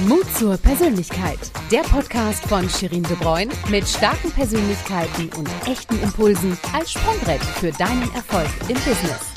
Mut zur Persönlichkeit. Der Podcast von Shirin De Bruyne mit starken Persönlichkeiten und echten Impulsen als Sprungbrett für deinen Erfolg im Business.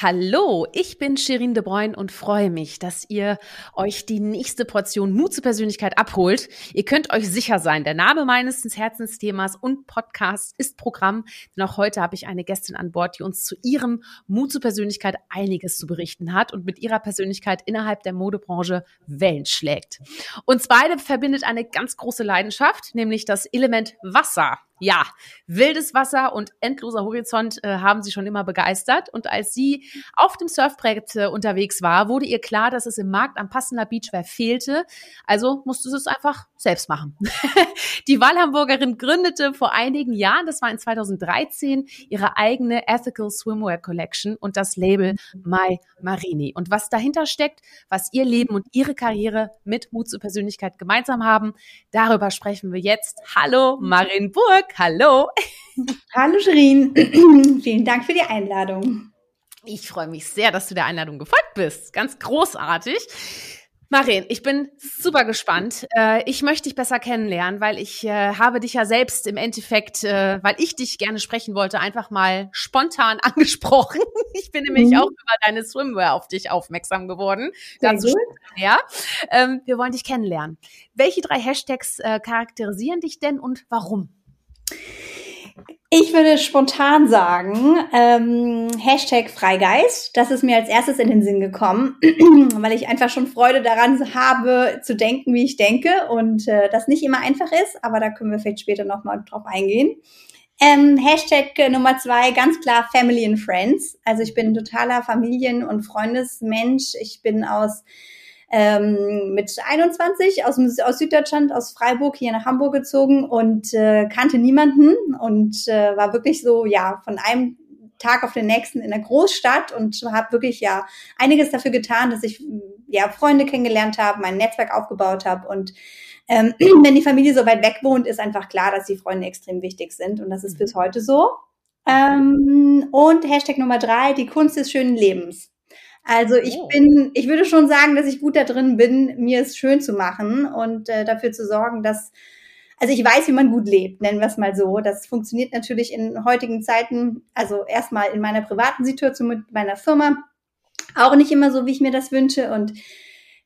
Hallo, ich bin Shirin De Bruyne und freue mich, dass ihr euch die nächste Portion Mut zur Persönlichkeit abholt. Ihr könnt euch sicher sein, der Name meines Herzensthemas und Podcasts ist Programm, denn auch heute habe ich eine Gästin an Bord, die uns zu ihrem Mut zur Persönlichkeit einiges zu berichten hat und mit ihrer Persönlichkeit innerhalb der Modebranche Wellen schlägt. Uns beide verbindet eine ganz große Leidenschaft, nämlich das Element Wasser. Ja, wildes Wasser und endloser Horizont äh, haben sie schon immer begeistert. Und als sie auf dem Surfbrett äh, unterwegs war, wurde ihr klar, dass es im Markt am passender Beachwear fehlte. Also musste sie es einfach selbst machen. die Wallhamburgerin gründete vor einigen Jahren, das war in 2013, ihre eigene Ethical Swimwear Collection und das Label My Marini. Und was dahinter steckt, was ihr Leben und ihre Karriere mit Mut zur Persönlichkeit gemeinsam haben, darüber sprechen wir jetzt. Hallo, Marin Burg. Hallo. Hallo Shirin. Vielen Dank für die Einladung. Ich freue mich sehr, dass du der Einladung gefolgt bist. Ganz großartig. Marin, ich bin super gespannt. Äh, ich möchte dich besser kennenlernen, weil ich äh, habe dich ja selbst im Endeffekt, äh, weil ich dich gerne sprechen wollte, einfach mal spontan angesprochen. Ich bin nämlich mhm. auch über deine Swimwear auf dich aufmerksam geworden. Dazu ja. Ähm, wir wollen dich kennenlernen. Welche drei Hashtags charakterisieren dich denn und warum? Ich würde spontan sagen, ähm, Hashtag Freigeist. Das ist mir als erstes in den Sinn gekommen, weil ich einfach schon Freude daran habe, zu denken, wie ich denke und äh, das nicht immer einfach ist, aber da können wir vielleicht später nochmal drauf eingehen. Ähm, Hashtag Nummer zwei, ganz klar Family and Friends. Also ich bin ein totaler Familien- und Freundesmensch. Ich bin aus ähm, mit 21 aus, aus Süddeutschland, aus Freiburg hier nach Hamburg gezogen und äh, kannte niemanden und äh, war wirklich so, ja, von einem Tag auf den nächsten in der Großstadt und habe wirklich ja einiges dafür getan, dass ich ja Freunde kennengelernt habe, mein Netzwerk aufgebaut habe und ähm, wenn die Familie so weit weg wohnt, ist einfach klar, dass die Freunde extrem wichtig sind und das ist bis mhm. heute so. Ähm, und Hashtag Nummer drei, die Kunst des schönen Lebens. Also ich oh. bin, ich würde schon sagen, dass ich gut da drin bin, mir es schön zu machen und äh, dafür zu sorgen, dass, also ich weiß, wie man gut lebt, nennen wir es mal so. Das funktioniert natürlich in heutigen Zeiten, also erstmal in meiner privaten Situation mit meiner Firma, auch nicht immer so, wie ich mir das wünsche und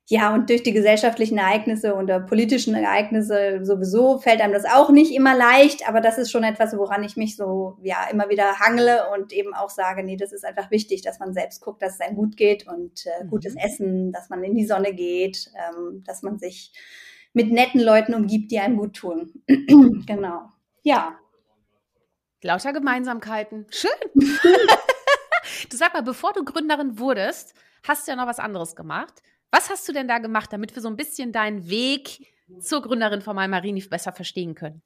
ja, und durch die gesellschaftlichen Ereignisse und politischen Ereignisse sowieso fällt einem das auch nicht immer leicht, aber das ist schon etwas, woran ich mich so, ja, immer wieder hangle und eben auch sage, nee, das ist einfach wichtig, dass man selbst guckt, dass es einem gut geht und äh, mhm. gutes Essen, dass man in die Sonne geht, ähm, dass man sich mit netten Leuten umgibt, die einem gut tun. genau. Ja. Lauter Gemeinsamkeiten. Schön. du sag mal, bevor du Gründerin wurdest, hast du ja noch was anderes gemacht. Was hast du denn da gemacht, damit wir so ein bisschen deinen Weg zur Gründerin von Malmarini besser verstehen können?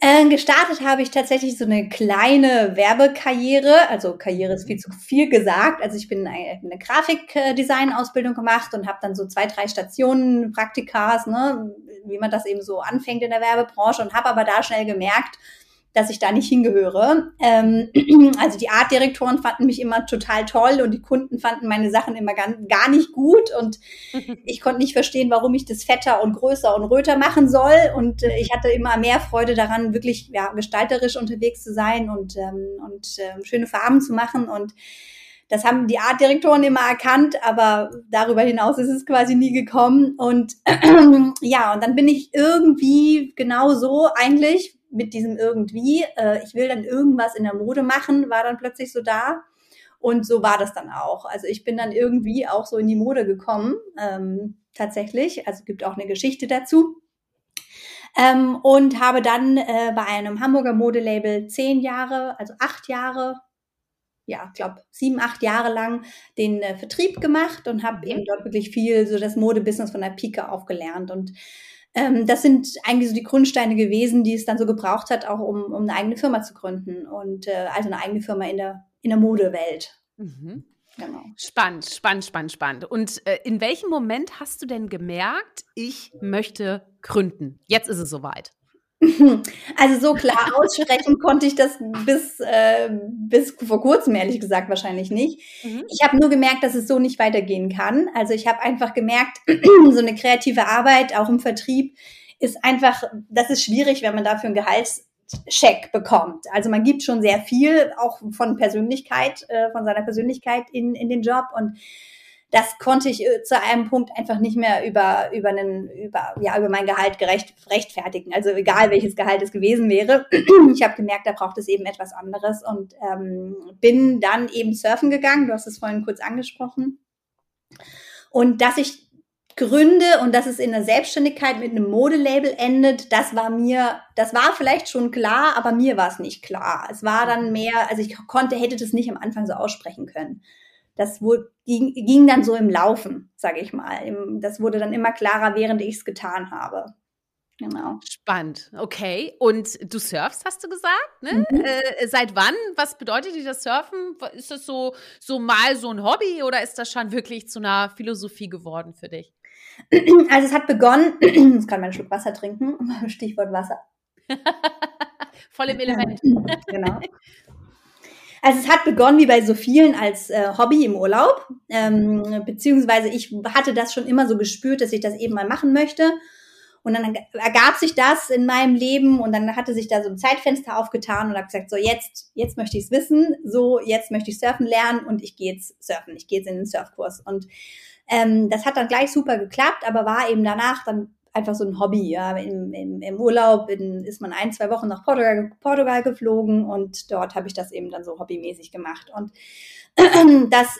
Äh, gestartet habe ich tatsächlich so eine kleine Werbekarriere. Also Karriere ist viel zu viel gesagt. Also ich bin eine, eine Grafikdesign-Ausbildung gemacht und habe dann so zwei, drei Stationen, Praktikas, ne, wie man das eben so anfängt in der Werbebranche und habe aber da schnell gemerkt, dass ich da nicht hingehöre. Ähm, also die Artdirektoren fanden mich immer total toll und die Kunden fanden meine Sachen immer gar, gar nicht gut und ich konnte nicht verstehen, warum ich das fetter und größer und röter machen soll und äh, ich hatte immer mehr Freude daran, wirklich ja, gestalterisch unterwegs zu sein und, ähm, und äh, schöne Farben zu machen und das haben die Artdirektoren immer erkannt, aber darüber hinaus ist es quasi nie gekommen. Und ja, und dann bin ich irgendwie genau so eigentlich, mit diesem irgendwie, äh, ich will dann irgendwas in der Mode machen, war dann plötzlich so da. Und so war das dann auch. Also ich bin dann irgendwie auch so in die Mode gekommen, ähm, tatsächlich. Also gibt auch eine Geschichte dazu. Ähm, und habe dann äh, bei einem Hamburger Modelabel zehn Jahre, also acht Jahre, ja, ich glaube sieben, acht Jahre lang den äh, Vertrieb gemacht und habe eben dort wirklich viel so das Modebusiness von der Pike aufgelernt und ähm, das sind eigentlich so die Grundsteine gewesen, die es dann so gebraucht hat, auch um, um eine eigene Firma zu gründen und äh, also eine eigene Firma in der, in der Modewelt. Mhm. Genau. Spannend, spannend, spannend, spannend. Und äh, in welchem Moment hast du denn gemerkt, ich möchte gründen? Jetzt ist es soweit. Also so klar aussprechen konnte ich das bis, äh, bis vor kurzem, ehrlich gesagt, wahrscheinlich nicht. Mhm. Ich habe nur gemerkt, dass es so nicht weitergehen kann. Also ich habe einfach gemerkt, so eine kreative Arbeit, auch im Vertrieb, ist einfach, das ist schwierig, wenn man dafür ein Gehaltscheck bekommt. Also man gibt schon sehr viel, auch von Persönlichkeit, äh, von seiner Persönlichkeit in, in den Job und das konnte ich äh, zu einem Punkt einfach nicht mehr über, über, einen, über, ja, über mein Gehalt gerecht, rechtfertigen. Also egal welches Gehalt es gewesen wäre. Ich habe gemerkt, da braucht es eben etwas anderes und ähm, bin dann eben surfen gegangen. Du hast es vorhin kurz angesprochen. Und dass ich gründe und dass es in der Selbstständigkeit mit einem Modelabel endet, das war mir, das war vielleicht schon klar, aber mir war es nicht klar. Es war dann mehr, also ich konnte, hätte das nicht am Anfang so aussprechen können das wurde, ging, ging dann so im Laufen, sage ich mal. Das wurde dann immer klarer, während ich es getan habe. Genau. Spannend, okay. Und du surfst, hast du gesagt, ne? Mhm. Äh, seit wann? Was bedeutet dir das Surfen? Ist das so, so mal so ein Hobby oder ist das schon wirklich zu einer Philosophie geworden für dich? Also es hat begonnen, ich kann meinen Schluck Wasser trinken, Stichwort Wasser. Voll im Element. genau. Also es hat begonnen wie bei so vielen als äh, Hobby im Urlaub, ähm, beziehungsweise ich hatte das schon immer so gespürt, dass ich das eben mal machen möchte. Und dann ergab sich das in meinem Leben und dann hatte sich da so ein Zeitfenster aufgetan und habe gesagt, so jetzt, jetzt möchte ich es wissen, so jetzt möchte ich surfen lernen und ich gehe jetzt surfen, ich gehe jetzt in den Surfkurs. Und ähm, das hat dann gleich super geklappt, aber war eben danach dann einfach so ein Hobby. Ja. Im, im, im Urlaub in, ist man ein, zwei Wochen nach Portugal, Portugal geflogen und dort habe ich das eben dann so hobbymäßig gemacht. Und das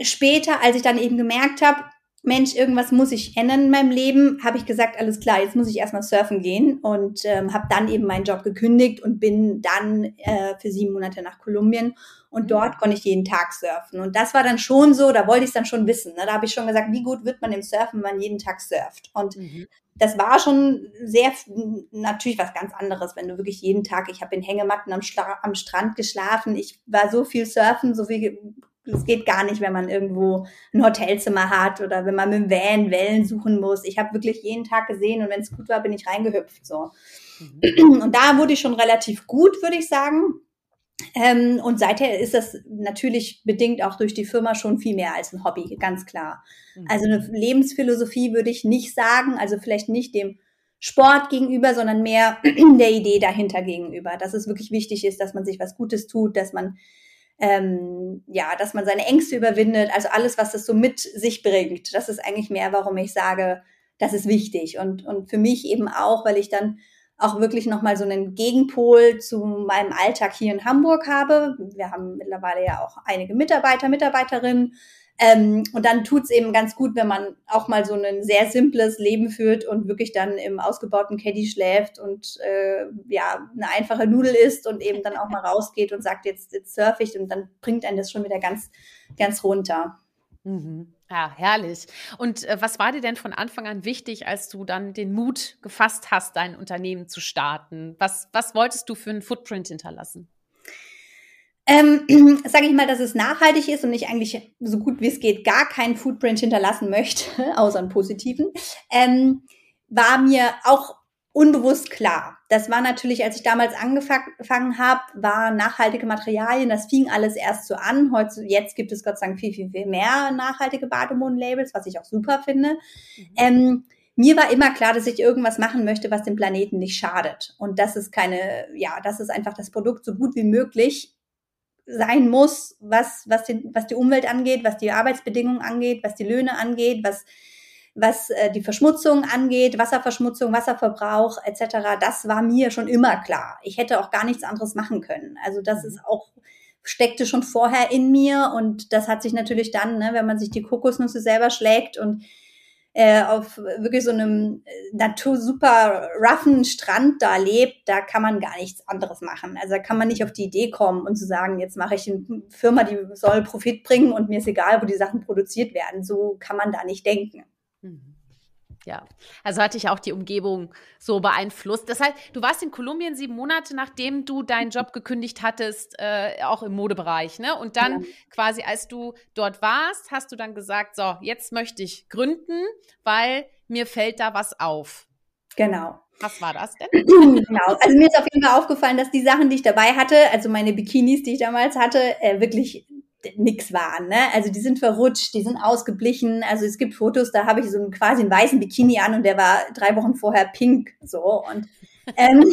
später, als ich dann eben gemerkt habe, Mensch, irgendwas muss ich ändern in meinem Leben, habe ich gesagt, alles klar, jetzt muss ich erstmal surfen gehen und ähm, habe dann eben meinen Job gekündigt und bin dann äh, für sieben Monate nach Kolumbien und dort konnte ich jeden Tag surfen. Und das war dann schon so, da wollte ich es dann schon wissen. Ne? Da habe ich schon gesagt, wie gut wird man im Surfen, wenn man jeden Tag surft. Und mhm. das war schon sehr, natürlich was ganz anderes, wenn du wirklich jeden Tag, ich habe in Hängematten am, am Strand geschlafen, ich war so viel surfen, so viel das geht gar nicht, wenn man irgendwo ein Hotelzimmer hat oder wenn man mit dem Van Wellen suchen muss. Ich habe wirklich jeden Tag gesehen und wenn es gut war, bin ich reingehüpft. So. Mhm. Und da wurde ich schon relativ gut, würde ich sagen. Ähm, und seither ist das natürlich bedingt auch durch die Firma schon viel mehr als ein Hobby, ganz klar. Mhm. Also eine Lebensphilosophie würde ich nicht sagen, also vielleicht nicht dem Sport gegenüber, sondern mehr der Idee dahinter gegenüber, dass es wirklich wichtig ist, dass man sich was Gutes tut, dass man ähm, ja, dass man seine Ängste überwindet, also alles, was das so mit sich bringt. Das ist eigentlich mehr, warum ich sage, das ist wichtig. Und, und für mich eben auch, weil ich dann auch wirklich nochmal so einen Gegenpol zu meinem Alltag hier in Hamburg habe. Wir haben mittlerweile ja auch einige Mitarbeiter, Mitarbeiterinnen, ähm, und dann tut's eben ganz gut, wenn man auch mal so ein sehr simples Leben führt und wirklich dann im ausgebauten Caddy schläft und äh, ja, eine einfache Nudel isst und eben dann auch mal rausgeht und sagt, jetzt, jetzt surfe ich und dann bringt einen das schon wieder ganz, ganz runter. Mhm. Ja, herrlich. Und äh, was war dir denn von Anfang an wichtig, als du dann den Mut gefasst hast, dein Unternehmen zu starten? Was, was wolltest du für einen Footprint hinterlassen? Ähm, sage ich mal, dass es nachhaltig ist und ich eigentlich so gut wie es geht gar keinen Footprint hinterlassen möchte, außer einen positiven, ähm, war mir auch unbewusst klar. Das war natürlich, als ich damals angefangen habe, waren nachhaltige Materialien, das fing alles erst so an. Heute, jetzt gibt es Gott sei Dank viel, viel, viel mehr nachhaltige Bademoden-Labels, was ich auch super finde. Mhm. Ähm, mir war immer klar, dass ich irgendwas machen möchte, was dem Planeten nicht schadet. Und das ist keine, ja, das ist einfach das Produkt so gut wie möglich sein muss, was, was, die, was die Umwelt angeht, was die Arbeitsbedingungen angeht, was die Löhne angeht, was, was äh, die Verschmutzung angeht, Wasserverschmutzung, Wasserverbrauch etc. Das war mir schon immer klar. Ich hätte auch gar nichts anderes machen können. Also das mhm. ist auch steckte schon vorher in mir und das hat sich natürlich dann, ne, wenn man sich die Kokosnüsse selber schlägt und äh, auf wirklich so einem äh, natur super roughen Strand da lebt, da kann man gar nichts anderes machen. Also da kann man nicht auf die Idee kommen und zu sagen, jetzt mache ich eine Firma, die soll Profit bringen und mir ist egal, wo die Sachen produziert werden. So kann man da nicht denken. Mhm. Ja, also hatte ich auch die Umgebung so beeinflusst. Das heißt, du warst in Kolumbien sieben Monate, nachdem du deinen Job gekündigt hattest, äh, auch im Modebereich, ne? Und dann ja. quasi, als du dort warst, hast du dann gesagt, so, jetzt möchte ich gründen, weil mir fällt da was auf. Genau. Was war das denn? genau. Also mir ist auf jeden Fall aufgefallen, dass die Sachen, die ich dabei hatte, also meine Bikinis, die ich damals hatte, äh, wirklich nix waren. Ne? Also die sind verrutscht, die sind ausgeblichen. Also es gibt Fotos, da habe ich so einen quasi einen weißen Bikini an und der war drei Wochen vorher pink. So und ähm,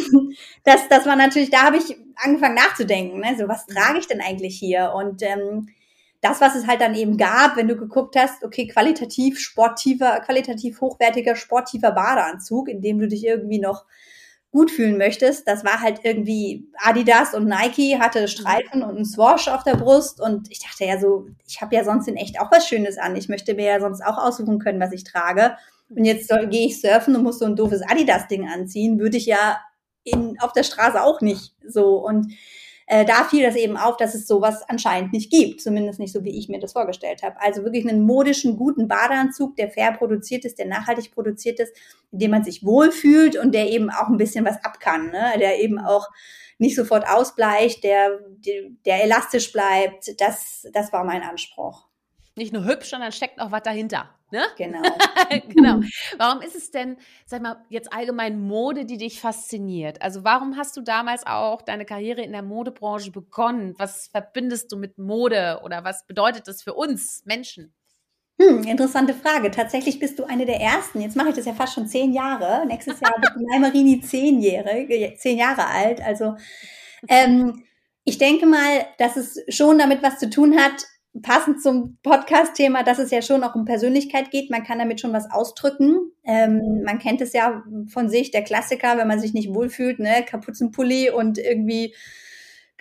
das, das war natürlich, da habe ich angefangen nachzudenken. Ne? So was trage ich denn eigentlich hier? Und ähm, das, was es halt dann eben gab, wenn du geguckt hast, okay, qualitativ sportiver, qualitativ hochwertiger, sportiver Badeanzug, in dem du dich irgendwie noch gut fühlen möchtest, das war halt irgendwie Adidas und Nike hatte Streifen und einen Swash auf der Brust und ich dachte ja so, ich habe ja sonst in echt auch was Schönes an. Ich möchte mir ja sonst auch aussuchen können, was ich trage. Und jetzt gehe ich surfen und muss so ein doofes Adidas-Ding anziehen, würde ich ja in, auf der Straße auch nicht so. Und äh, da fiel das eben auf, dass es sowas anscheinend nicht gibt, zumindest nicht so, wie ich mir das vorgestellt habe. Also wirklich einen modischen, guten Badeanzug, der fair produziert ist, der nachhaltig produziert ist, in dem man sich wohlfühlt und der eben auch ein bisschen was ab kann, ne? der eben auch nicht sofort ausbleicht, der, der elastisch bleibt. Das, das war mein Anspruch. Nicht nur hübsch, sondern steckt auch was dahinter. Ne? Genau. genau. Warum ist es denn, sag mal, jetzt allgemein Mode, die dich fasziniert? Also warum hast du damals auch deine Karriere in der Modebranche begonnen? Was verbindest du mit Mode oder was bedeutet das für uns Menschen? Hm, interessante Frage. Tatsächlich bist du eine der ersten. Jetzt mache ich das ja fast schon zehn Jahre. Nächstes Jahr wird Marini zehnjährige, zehn Jahre alt. Also ähm, ich denke mal, dass es schon damit was zu tun hat, passend zum Podcast-Thema, dass es ja schon auch um Persönlichkeit geht. Man kann damit schon was ausdrücken. Ähm, man kennt es ja von sich, der Klassiker, wenn man sich nicht wohlfühlt, ne, Kapuzenpulli und irgendwie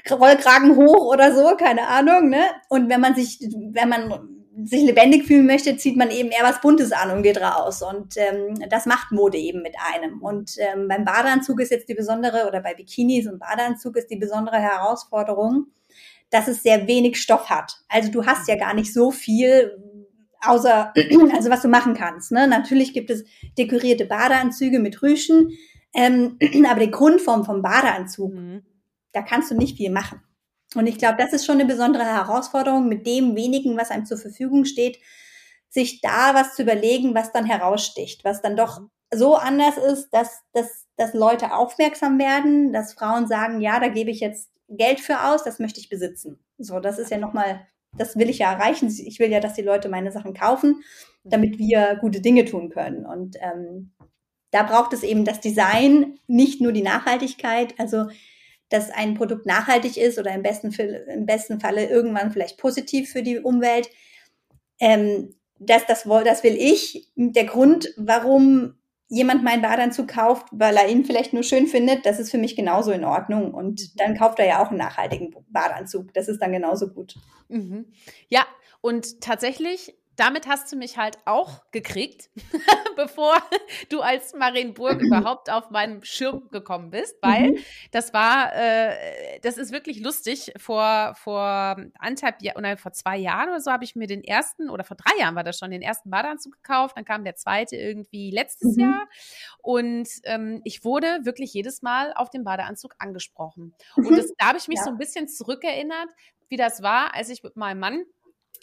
Rollkragen hoch oder so, keine Ahnung, ne? Und wenn man sich, wenn man sich lebendig fühlen möchte, zieht man eben eher was Buntes an und geht raus. Und ähm, das macht Mode eben mit einem. Und ähm, beim Badeanzug ist jetzt die besondere, oder bei Bikinis und Badeanzug ist die besondere Herausforderung, dass es sehr wenig Stoff hat. Also du hast ja gar nicht so viel, außer, also was du machen kannst. Ne? Natürlich gibt es dekorierte Badeanzüge mit Rüschen, ähm, aber die Grundform vom Badeanzug, mhm. da kannst du nicht viel machen. Und ich glaube, das ist schon eine besondere Herausforderung, mit dem wenigen, was einem zur Verfügung steht, sich da was zu überlegen, was dann heraussticht, was dann doch so anders ist, dass, dass, dass Leute aufmerksam werden, dass Frauen sagen, ja, da gebe ich jetzt Geld für aus, das möchte ich besitzen. So, das ist ja nochmal, das will ich ja erreichen. Ich will ja, dass die Leute meine Sachen kaufen, damit wir gute Dinge tun können. Und ähm, da braucht es eben das Design, nicht nur die Nachhaltigkeit, also dass ein Produkt nachhaltig ist oder im besten, im besten Falle irgendwann vielleicht positiv für die Umwelt. Ähm, das, das, das will ich. Der Grund, warum jemand meinen Badeanzug kauft, weil er ihn vielleicht nur schön findet, das ist für mich genauso in Ordnung. Und mhm. dann kauft er ja auch einen nachhaltigen Badeanzug. Das ist dann genauso gut. Mhm. Ja, und tatsächlich damit hast du mich halt auch gekriegt, bevor du als Marienburg überhaupt auf meinem Schirm gekommen bist, weil mhm. das war, äh, das ist wirklich lustig. Vor, vor anderthalb Jahren oder vor zwei Jahren oder so habe ich mir den ersten, oder vor drei Jahren war das schon, den ersten Badeanzug gekauft. Dann kam der zweite irgendwie letztes mhm. Jahr. Und ähm, ich wurde wirklich jedes Mal auf den Badeanzug angesprochen. Und mhm. das, da habe ich mich ja. so ein bisschen zurückerinnert, wie das war, als ich mit meinem Mann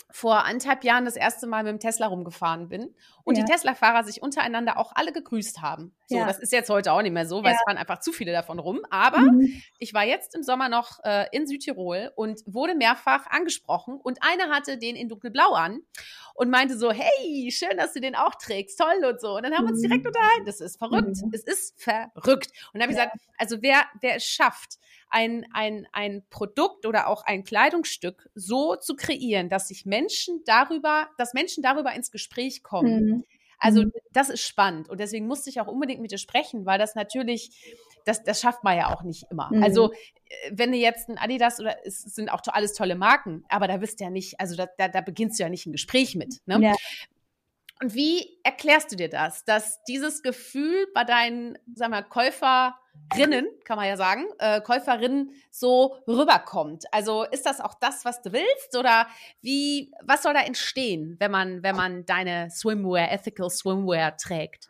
vor anderthalb Jahren das erste Mal mit dem Tesla rumgefahren bin und ja. die Tesla-Fahrer sich untereinander auch alle gegrüßt haben. So, ja. das ist jetzt heute auch nicht mehr so, weil ja. es fahren einfach zu viele davon rum. Aber mhm. ich war jetzt im Sommer noch äh, in Südtirol und wurde mehrfach angesprochen und eine hatte den in dunkelblau an und meinte so, hey, schön, dass du den auch trägst, toll und so. Und dann haben wir uns direkt mhm. unterhalten. Das ist verrückt. Mhm. Es ist verrückt. Und dann habe ich gesagt, also wer, wer es schafft, ein, ein, ein Produkt oder auch ein Kleidungsstück so zu kreieren, dass sich Menschen darüber, dass Menschen darüber ins Gespräch kommen. Mhm. Also mhm. das ist spannend und deswegen musste ich auch unbedingt mit dir sprechen, weil das natürlich, das, das schafft man ja auch nicht immer. Mhm. Also wenn du jetzt ein Adidas oder es sind auch alles tolle Marken, aber da bist du ja nicht, also da, da, da beginnst du ja nicht ein Gespräch mit. Ne? Ja. Und wie erklärst du dir das, dass dieses Gefühl bei deinen, sagen wir, Käuferinnen, kann man ja sagen, äh, Käuferinnen so rüberkommt? Also ist das auch das, was du willst oder wie, was soll da entstehen, wenn man, wenn man deine Swimwear, Ethical Swimwear trägt?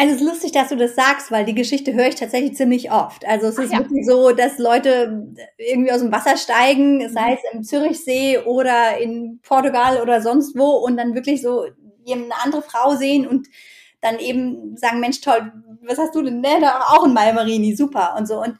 Also es ist lustig, dass du das sagst, weil die Geschichte höre ich tatsächlich ziemlich oft. Also es ist ja. wirklich so, dass Leute irgendwie aus dem Wasser steigen, sei es im Zürichsee oder in Portugal oder sonst wo und dann wirklich so eine andere Frau sehen und dann eben sagen, Mensch, toll, was hast du denn? Ne, auch ein Malmarini, super und so. Und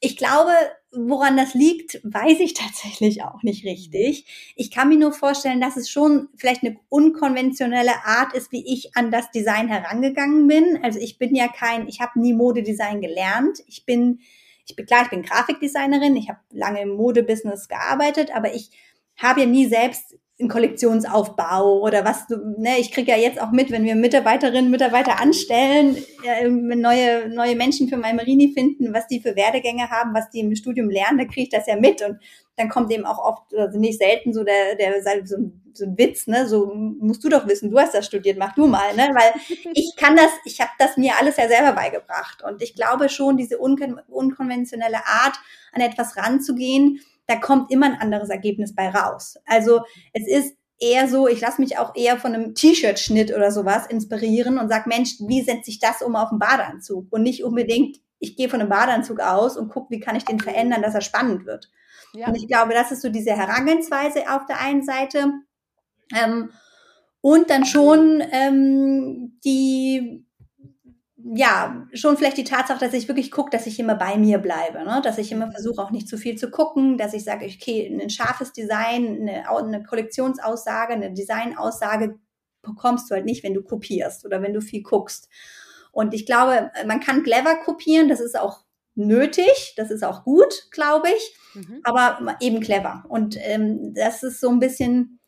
ich glaube, woran das liegt, weiß ich tatsächlich auch nicht richtig. Ich kann mir nur vorstellen, dass es schon vielleicht eine unkonventionelle Art ist, wie ich an das Design herangegangen bin. Also ich bin ja kein, ich habe nie Modedesign gelernt. Ich bin, ich bin klar, ich bin Grafikdesignerin, ich habe lange im Modebusiness gearbeitet, aber ich habe ja nie selbst einen Kollektionsaufbau oder was du, ne, ich kriege ja jetzt auch mit, wenn wir Mitarbeiterinnen, Mitarbeiter anstellen, äh, neue, neue Menschen für Malmerini finden, was die für Werdegänge haben, was die im Studium lernen, da kriege ich das ja mit. Und dann kommt eben auch oft, also nicht selten so der, der so, so ein Witz, ne, so musst du doch wissen, du hast das studiert, mach du mal, ne, weil ich kann das, ich habe das mir alles ja selber beigebracht. Und ich glaube schon, diese unkon unkonventionelle Art, an etwas ranzugehen, da kommt immer ein anderes Ergebnis bei raus. Also es ist eher so, ich lasse mich auch eher von einem T-Shirt-Schnitt oder sowas inspirieren und sag, Mensch, wie setze ich das um auf einen Badeanzug? Und nicht unbedingt, ich gehe von einem Badeanzug aus und gucke, wie kann ich den verändern, dass er spannend wird. Ja. Und ich glaube, das ist so diese Herangehensweise auf der einen Seite. Ähm, und dann schon ähm, die ja, schon vielleicht die Tatsache, dass ich wirklich gucke, dass ich immer bei mir bleibe, ne? dass ich immer mhm. versuche, auch nicht zu viel zu gucken, dass ich sage, okay, ein scharfes Design, eine, eine Kollektionsaussage, eine Designaussage bekommst du halt nicht, wenn du kopierst oder wenn du viel guckst. Und ich glaube, man kann clever kopieren, das ist auch nötig, das ist auch gut, glaube ich, mhm. aber eben clever. Und ähm, das ist so ein bisschen,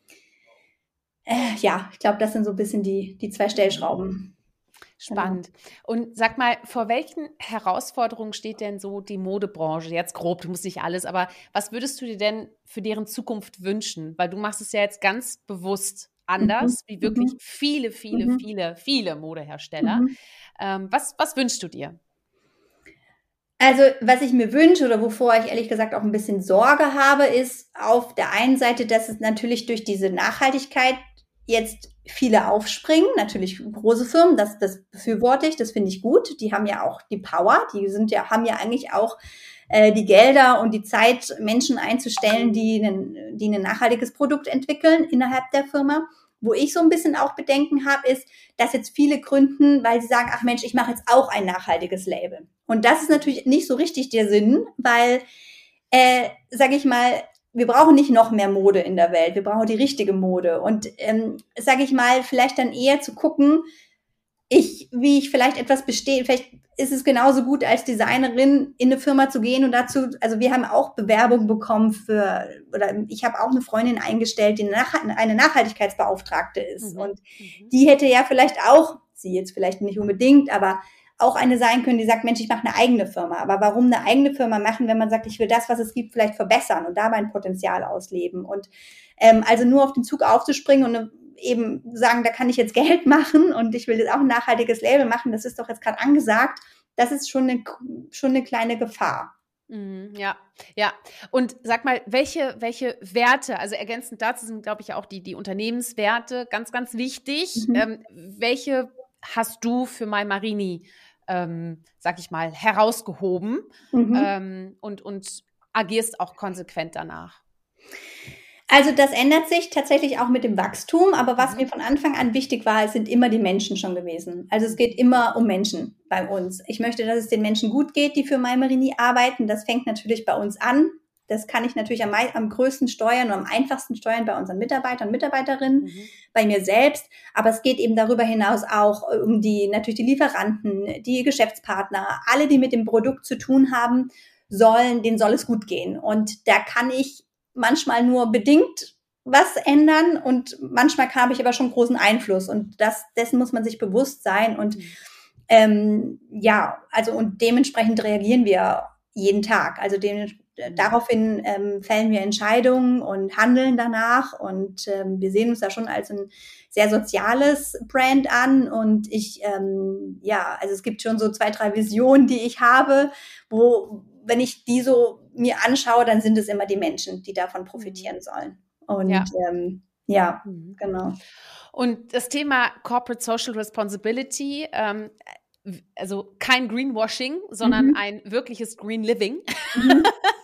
äh, ja, ich glaube, das sind so ein bisschen die, die zwei Stellschrauben. Genau. Spannend. Genau. Und sag mal, vor welchen Herausforderungen steht denn so die Modebranche? Jetzt grob, du musst nicht alles, aber was würdest du dir denn für deren Zukunft wünschen? Weil du machst es ja jetzt ganz bewusst anders, mhm. wie wirklich mhm. viele, viele, mhm. viele, viele Modehersteller. Mhm. Ähm, was, was wünschst du dir? Also, was ich mir wünsche oder wovor ich ehrlich gesagt auch ein bisschen Sorge habe, ist auf der einen Seite, dass es natürlich durch diese Nachhaltigkeit jetzt viele aufspringen, natürlich große Firmen, das, das befürworte ich, das finde ich gut. Die haben ja auch die Power, die sind ja, haben ja eigentlich auch äh, die Gelder und die Zeit, Menschen einzustellen, die, einen, die ein nachhaltiges Produkt entwickeln innerhalb der Firma. Wo ich so ein bisschen auch Bedenken habe, ist, dass jetzt viele gründen, weil sie sagen, ach Mensch, ich mache jetzt auch ein nachhaltiges Label. Und das ist natürlich nicht so richtig der Sinn, weil, äh, sage ich mal, wir brauchen nicht noch mehr Mode in der Welt, wir brauchen die richtige Mode. Und ähm, sage ich mal, vielleicht dann eher zu gucken, ich, wie ich vielleicht etwas bestehe, vielleicht ist es genauso gut als Designerin in eine Firma zu gehen und dazu, also wir haben auch Bewerbung bekommen für, oder ich habe auch eine Freundin eingestellt, die eine Nachhaltigkeitsbeauftragte ist. Mhm. Und mhm. die hätte ja vielleicht auch, sie jetzt vielleicht nicht unbedingt, aber auch eine sein können, die sagt, Mensch, ich mache eine eigene Firma. Aber warum eine eigene Firma machen, wenn man sagt, ich will das, was es gibt, vielleicht verbessern und da mein Potenzial ausleben? Und ähm, also nur auf den Zug aufzuspringen und äh, eben sagen, da kann ich jetzt Geld machen und ich will jetzt auch ein nachhaltiges Label machen, das ist doch jetzt gerade angesagt, das ist schon eine, schon eine kleine Gefahr. Mhm, ja, ja. Und sag mal, welche, welche Werte, also ergänzend dazu sind, glaube ich, auch die, die Unternehmenswerte ganz, ganz wichtig. Mhm. Ähm, welche hast du für My Marini ähm, sag ich mal, herausgehoben mhm. ähm, und, und agierst auch konsequent danach? Also das ändert sich tatsächlich auch mit dem Wachstum, aber was mhm. mir von Anfang an wichtig war, sind immer die Menschen schon gewesen. Also es geht immer um Menschen bei uns. Ich möchte, dass es den Menschen gut geht, die für Maimerini arbeiten. Das fängt natürlich bei uns an. Das kann ich natürlich am, am größten steuern und am einfachsten steuern bei unseren Mitarbeitern und Mitarbeiterinnen, mhm. bei mir selbst. Aber es geht eben darüber hinaus auch äh, um die, natürlich die Lieferanten, die Geschäftspartner, alle, die mit dem Produkt zu tun haben, sollen, denen soll es gut gehen. Und da kann ich manchmal nur bedingt was ändern und manchmal habe ich aber schon großen Einfluss und das, dessen muss man sich bewusst sein und mhm. ähm, ja, also und dementsprechend reagieren wir jeden Tag. Also dem, daraufhin ähm, fällen wir Entscheidungen und handeln danach. Und ähm, wir sehen uns da schon als ein sehr soziales Brand an. Und ich, ähm, ja, also es gibt schon so zwei, drei Visionen, die ich habe, wo, wenn ich die so mir anschaue, dann sind es immer die Menschen, die davon profitieren mhm. sollen. Und ja, ähm, ja mhm. genau. Und das Thema Corporate Social Responsibility, ähm, also kein Greenwashing, sondern mhm. ein wirkliches Green Living. Mhm.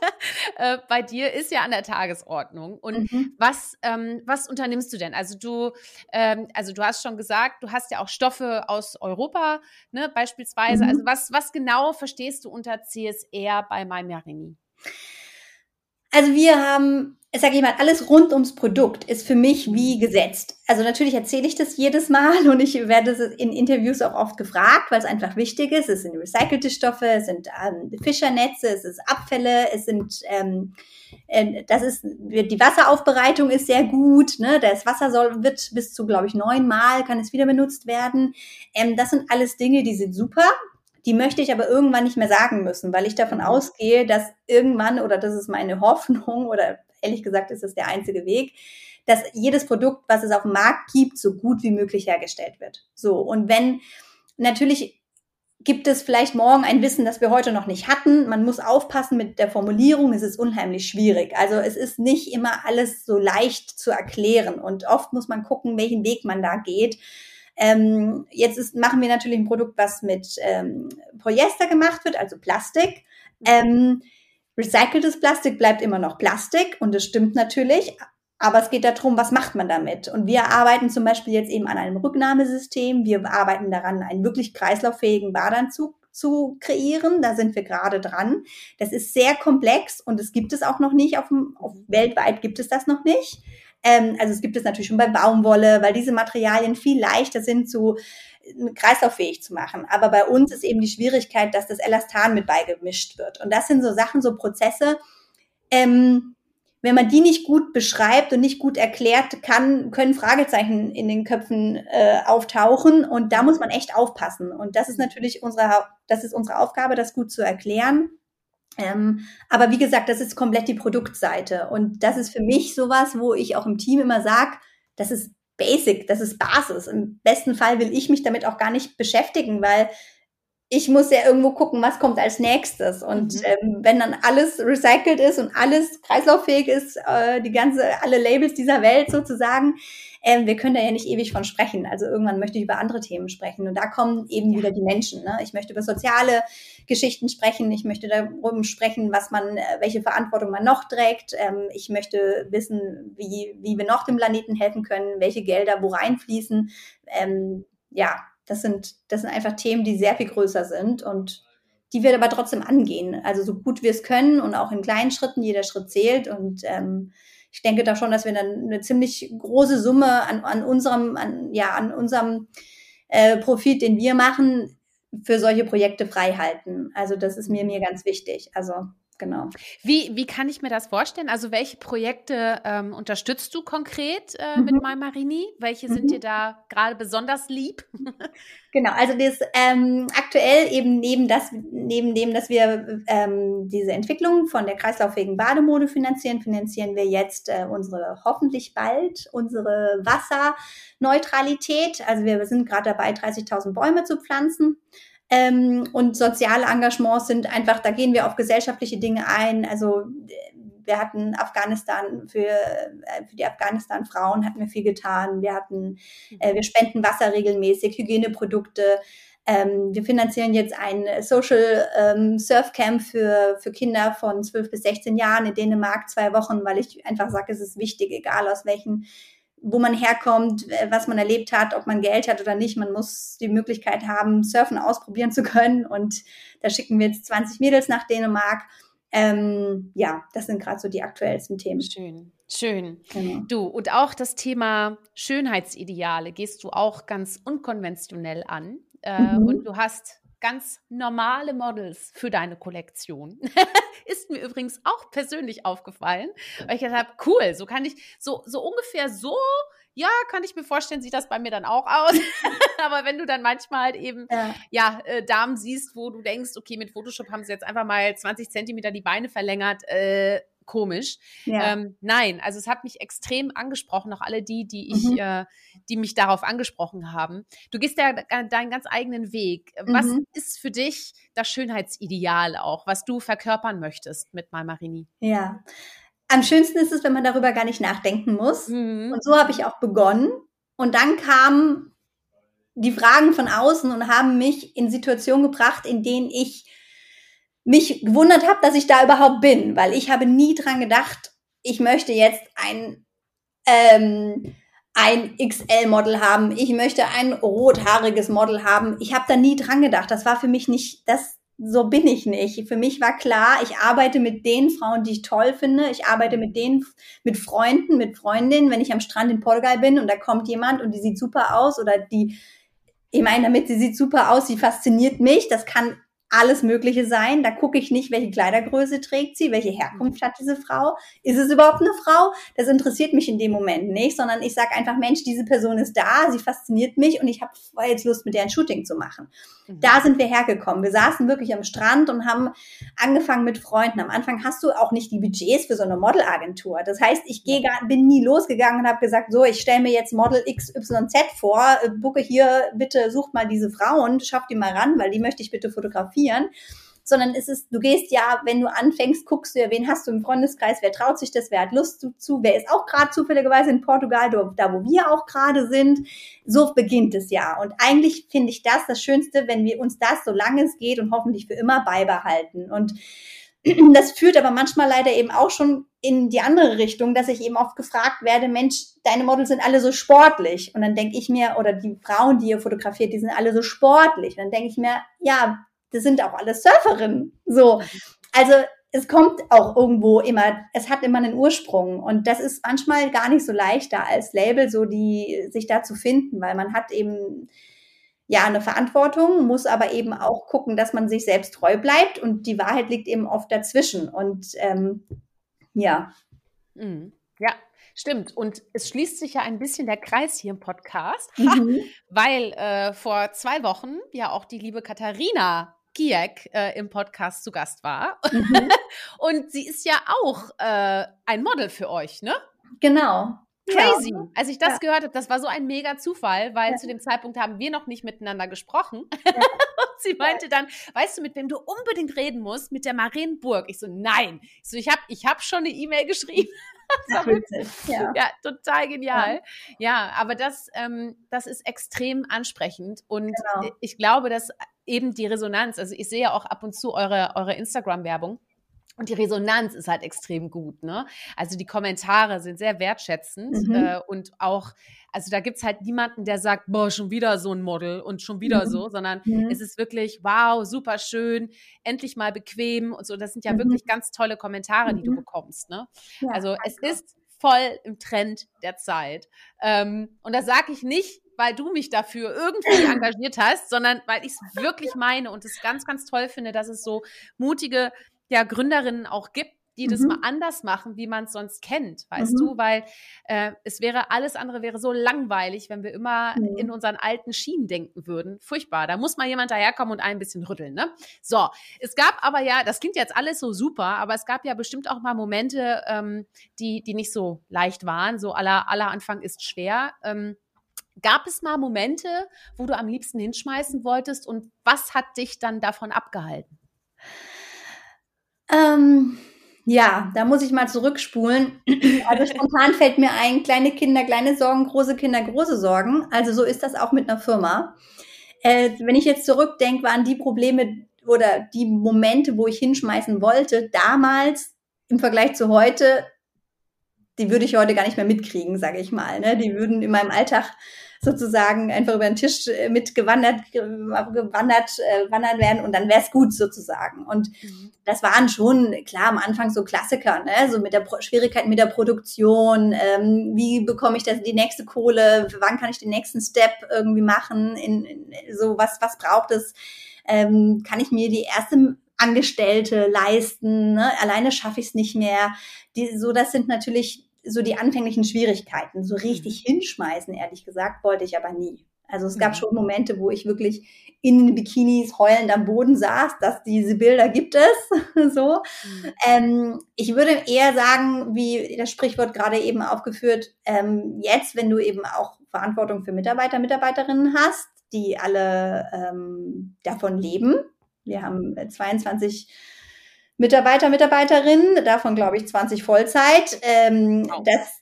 äh, bei dir ist ja an der Tagesordnung. Und mhm. was, ähm, was unternimmst du denn? Also du, ähm, also du hast schon gesagt, du hast ja auch Stoffe aus Europa, ne, beispielsweise. Mhm. Also was, was genau verstehst du unter CSR bei MyMarini? Also wir haben, sag ich mal, alles rund ums Produkt ist für mich wie gesetzt. Also natürlich erzähle ich das jedes Mal und ich werde es in Interviews auch oft gefragt, weil es einfach wichtig ist. Es sind recycelte Stoffe, es sind ähm, Fischernetze, es ist Abfälle, es sind ähm, äh, das ist die Wasseraufbereitung ist sehr gut. Ne? Das Wasser soll wird bis zu glaube ich neunmal kann es wieder benutzt werden. Ähm, das sind alles Dinge, die sind super die möchte ich aber irgendwann nicht mehr sagen müssen, weil ich davon mhm. ausgehe, dass irgendwann, oder das ist meine Hoffnung, oder ehrlich gesagt ist es der einzige Weg, dass jedes Produkt, was es auf dem Markt gibt, so gut wie möglich hergestellt wird. So. Und wenn, natürlich gibt es vielleicht morgen ein Wissen, das wir heute noch nicht hatten. Man muss aufpassen mit der Formulierung. Es ist unheimlich schwierig. Also es ist nicht immer alles so leicht zu erklären. Und oft muss man gucken, welchen Weg man da geht. Ähm, jetzt ist, machen wir natürlich ein Produkt, was mit ähm, Polyester gemacht wird, also Plastik. Ähm, recyceltes Plastik bleibt immer noch Plastik und das stimmt natürlich. Aber es geht darum, was macht man damit? Und wir arbeiten zum Beispiel jetzt eben an einem Rücknahmesystem. Wir arbeiten daran, einen wirklich kreislauffähigen Badanzug zu kreieren. Da sind wir gerade dran. Das ist sehr komplex und es gibt es auch noch nicht. Auf, dem, auf weltweit gibt es das noch nicht. Ähm, also es gibt es natürlich schon bei Baumwolle, weil diese Materialien viel leichter sind zu äh, kreislauffähig zu machen. Aber bei uns ist eben die Schwierigkeit, dass das Elastan mit beigemischt wird. Und das sind so Sachen, so Prozesse, ähm, wenn man die nicht gut beschreibt und nicht gut erklärt, kann, können Fragezeichen in den Köpfen äh, auftauchen und da muss man echt aufpassen. Und das ist natürlich unsere, das ist unsere Aufgabe, das gut zu erklären. Ähm, aber wie gesagt, das ist komplett die Produktseite. Und das ist für mich sowas, wo ich auch im Team immer sage, das ist Basic, das ist Basis. Im besten Fall will ich mich damit auch gar nicht beschäftigen, weil ich muss ja irgendwo gucken, was kommt als nächstes. Und mhm. ähm, wenn dann alles recycelt ist und alles kreislauffähig ist, äh, die ganze, alle Labels dieser Welt sozusagen, ähm, wir können da ja nicht ewig von sprechen. Also irgendwann möchte ich über andere Themen sprechen. Und da kommen eben ja. wieder die Menschen. Ne? Ich möchte über soziale Geschichten sprechen. Ich möchte darum sprechen, was man, äh, welche Verantwortung man noch trägt. Ähm, ich möchte wissen, wie, wie wir noch dem Planeten helfen können, welche Gelder wo reinfließen. Ähm, ja, das sind, das sind einfach Themen, die sehr viel größer sind und die wir aber trotzdem angehen. Also so gut wir es können und auch in kleinen Schritten, jeder Schritt zählt. Und ähm, ich denke da schon, dass wir dann eine ziemlich große Summe an, an unserem, an, ja, an unserem äh, Profit, den wir machen, für solche Projekte frei halten. Also das ist mir, mir ganz wichtig. Also genau. Wie, wie kann ich mir das vorstellen? Also welche Projekte ähm, unterstützt du konkret äh, mhm. mit MyMarini? Welche sind mhm. dir da gerade besonders lieb? genau, also das ähm, aktuell eben neben das, neben dem, dass wir ähm, diese Entwicklung von der kreislauffähigen Bademode finanzieren, finanzieren wir jetzt äh, unsere hoffentlich bald unsere Wasserneutralität. Also wir sind gerade dabei, 30.000 Bäume zu pflanzen. Ähm, und soziale Engagements sind einfach, da gehen wir auf gesellschaftliche Dinge ein. Also wir hatten Afghanistan für, äh, für die Afghanistan-Frauen hatten wir viel getan. Wir hatten, äh, wir spenden Wasser regelmäßig, Hygieneprodukte. Ähm, wir finanzieren jetzt ein Social ähm, Surf Camp für, für Kinder von 12 bis 16 Jahren in Dänemark zwei Wochen, weil ich einfach sage, es ist wichtig, egal aus welchen wo man herkommt, was man erlebt hat, ob man Geld hat oder nicht. Man muss die Möglichkeit haben, Surfen ausprobieren zu können. Und da schicken wir jetzt 20 Mädels nach Dänemark. Ähm, ja, das sind gerade so die aktuellsten Themen. Schön, schön. Genau. Du, und auch das Thema Schönheitsideale gehst du auch ganz unkonventionell an. Äh, mhm. Und du hast ganz normale Models für deine Kollektion. Ist mir übrigens auch persönlich aufgefallen, weil ich gesagt habe, cool, so kann ich, so, so ungefähr so, ja, kann ich mir vorstellen, sieht das bei mir dann auch aus. Aber wenn du dann manchmal halt eben, ja, ja äh, Damen siehst, wo du denkst, okay, mit Photoshop haben sie jetzt einfach mal 20 Zentimeter die Beine verlängert, äh, komisch. Ja. Ähm, nein, also es hat mich extrem angesprochen, auch alle die, die ich, mhm. äh, die mich darauf angesprochen haben. Du gehst ja deinen ganz eigenen Weg. Was mhm. ist für dich das Schönheitsideal auch, was du verkörpern möchtest mit Malmarini? Ja. Am schönsten ist es, wenn man darüber gar nicht nachdenken muss. Mhm. Und so habe ich auch begonnen. Und dann kamen die Fragen von außen und haben mich in Situationen gebracht, in denen ich mich gewundert habe, dass ich da überhaupt bin, weil ich habe nie dran gedacht, ich möchte jetzt ein, ähm, ein XL-Model haben, ich möchte ein rothaariges Model haben. Ich habe da nie dran gedacht. Das war für mich nicht, das, so bin ich nicht. Für mich war klar, ich arbeite mit den Frauen, die ich toll finde. Ich arbeite mit denen, mit Freunden, mit Freundinnen. Wenn ich am Strand in Portugal bin und da kommt jemand und die sieht super aus oder die, ich meine damit, sie sieht super aus, sie fasziniert mich. Das kann alles Mögliche sein. Da gucke ich nicht, welche Kleidergröße trägt sie, welche Herkunft hat diese Frau. Ist es überhaupt eine Frau? Das interessiert mich in dem Moment nicht, sondern ich sage einfach, Mensch, diese Person ist da, sie fasziniert mich und ich habe jetzt Lust, mit der ein Shooting zu machen. Mhm. Da sind wir hergekommen. Wir saßen wirklich am Strand und haben angefangen mit Freunden. Am Anfang hast du auch nicht die Budgets für so eine Modelagentur. Das heißt, ich gehe bin nie losgegangen und habe gesagt, so, ich stelle mir jetzt Model XYZ vor, äh, bucke hier, bitte sucht mal diese Frauen, schafft die mal ran, weil die möchte ich bitte fotografieren sondern es ist, du gehst ja, wenn du anfängst, guckst du ja, wen hast du im Freundeskreis, wer traut sich das, wer hat Lust zu, wer ist auch gerade zufälligerweise in Portugal, da wo wir auch gerade sind. So beginnt es ja. Und eigentlich finde ich das das Schönste, wenn wir uns das, solange es geht und hoffentlich für immer beibehalten. Und das führt aber manchmal leider eben auch schon in die andere Richtung, dass ich eben oft gefragt werde, Mensch, deine Models sind alle so sportlich. Und dann denke ich mir, oder die Frauen, die ihr fotografiert, die sind alle so sportlich. Und dann denke ich mir, ja, das sind auch alle Surferinnen. So. Also es kommt auch irgendwo immer, es hat immer einen Ursprung. Und das ist manchmal gar nicht so leicht, da als Label so die, sich da zu finden, weil man hat eben ja eine Verantwortung, muss aber eben auch gucken, dass man sich selbst treu bleibt und die Wahrheit liegt eben oft dazwischen. Und ähm, ja. Mhm. Ja, Stimmt. Und es schließt sich ja ein bisschen der Kreis hier im Podcast, mhm. weil äh, vor zwei Wochen ja auch die liebe Katharina Giek äh, im Podcast zu Gast war. Mhm. Und sie ist ja auch äh, ein Model für euch, ne? Genau. Crazy. Ja. Als ich das ja. gehört habe, das war so ein mega Zufall, weil ja. zu dem Zeitpunkt haben wir noch nicht miteinander gesprochen. Und sie meinte dann, weißt du, mit wem du unbedingt reden musst? Mit der Marienburg. Ich so, nein. Ich so, ich habe ich hab schon eine E-Mail geschrieben. ja. ja. total genial. Ja, aber das, ähm, das ist extrem ansprechend. Und genau. ich glaube, dass eben die Resonanz, also ich sehe ja auch ab und zu eure, eure Instagram-Werbung. Und die Resonanz ist halt extrem gut, ne? Also die Kommentare sind sehr wertschätzend mhm. äh, und auch, also da gibt's halt niemanden, der sagt, boah, schon wieder so ein Model und schon wieder mhm. so, sondern mhm. es ist wirklich, wow, super schön, endlich mal bequem und so. Das sind ja mhm. wirklich ganz tolle Kommentare, die du mhm. bekommst, ne? Ja, also es ist voll im Trend der Zeit. Ähm, und das sage ich nicht, weil du mich dafür irgendwie engagiert hast, sondern weil ich es wirklich meine und es ganz, ganz toll finde, dass es so mutige ja, Gründerinnen auch gibt, die das mhm. mal anders machen, wie man es sonst kennt, weißt mhm. du? Weil äh, es wäre, alles andere wäre so langweilig, wenn wir immer mhm. in unseren alten Schienen denken würden. Furchtbar. Da muss mal jemand daherkommen und ein bisschen rütteln, ne? So, es gab aber ja, das klingt jetzt alles so super, aber es gab ja bestimmt auch mal Momente, ähm, die, die nicht so leicht waren. So aller, aller Anfang ist schwer. Ähm, Gab es mal Momente, wo du am liebsten hinschmeißen wolltest und was hat dich dann davon abgehalten? Ähm, ja, da muss ich mal zurückspulen. Also spontan fällt mir ein, kleine Kinder, kleine Sorgen, große Kinder, große Sorgen. Also so ist das auch mit einer Firma. Äh, wenn ich jetzt zurückdenke, waren die Probleme oder die Momente, wo ich hinschmeißen wollte, damals im Vergleich zu heute, die würde ich heute gar nicht mehr mitkriegen, sage ich mal. Ne? Die würden in meinem Alltag sozusagen einfach über den Tisch äh, mitgewandert, gewandert, äh, wandern werden und dann wäre es gut sozusagen. Und mhm. das waren schon, klar, am Anfang so Klassiker, ne? so mit der Pro Schwierigkeit mit der Produktion, ähm, wie bekomme ich das, die nächste Kohle, wann kann ich den nächsten Step irgendwie machen, in, in so was, was braucht es, ähm, kann ich mir die erste Angestellte leisten, ne? alleine schaffe ich es nicht mehr. Die, so, das sind natürlich so die anfänglichen Schwierigkeiten. So richtig mhm. hinschmeißen, ehrlich gesagt, wollte ich aber nie. Also es gab mhm. schon Momente, wo ich wirklich in den Bikinis heulend am Boden saß, dass diese Bilder gibt es. so. Mhm. Ähm, ich würde eher sagen, wie das Sprichwort gerade eben aufgeführt, ähm, jetzt, wenn du eben auch Verantwortung für Mitarbeiter, Mitarbeiterinnen hast, die alle ähm, davon leben. Wir haben 22 Mitarbeiter, Mitarbeiterinnen, davon glaube ich 20 Vollzeit. Ähm, oh. Das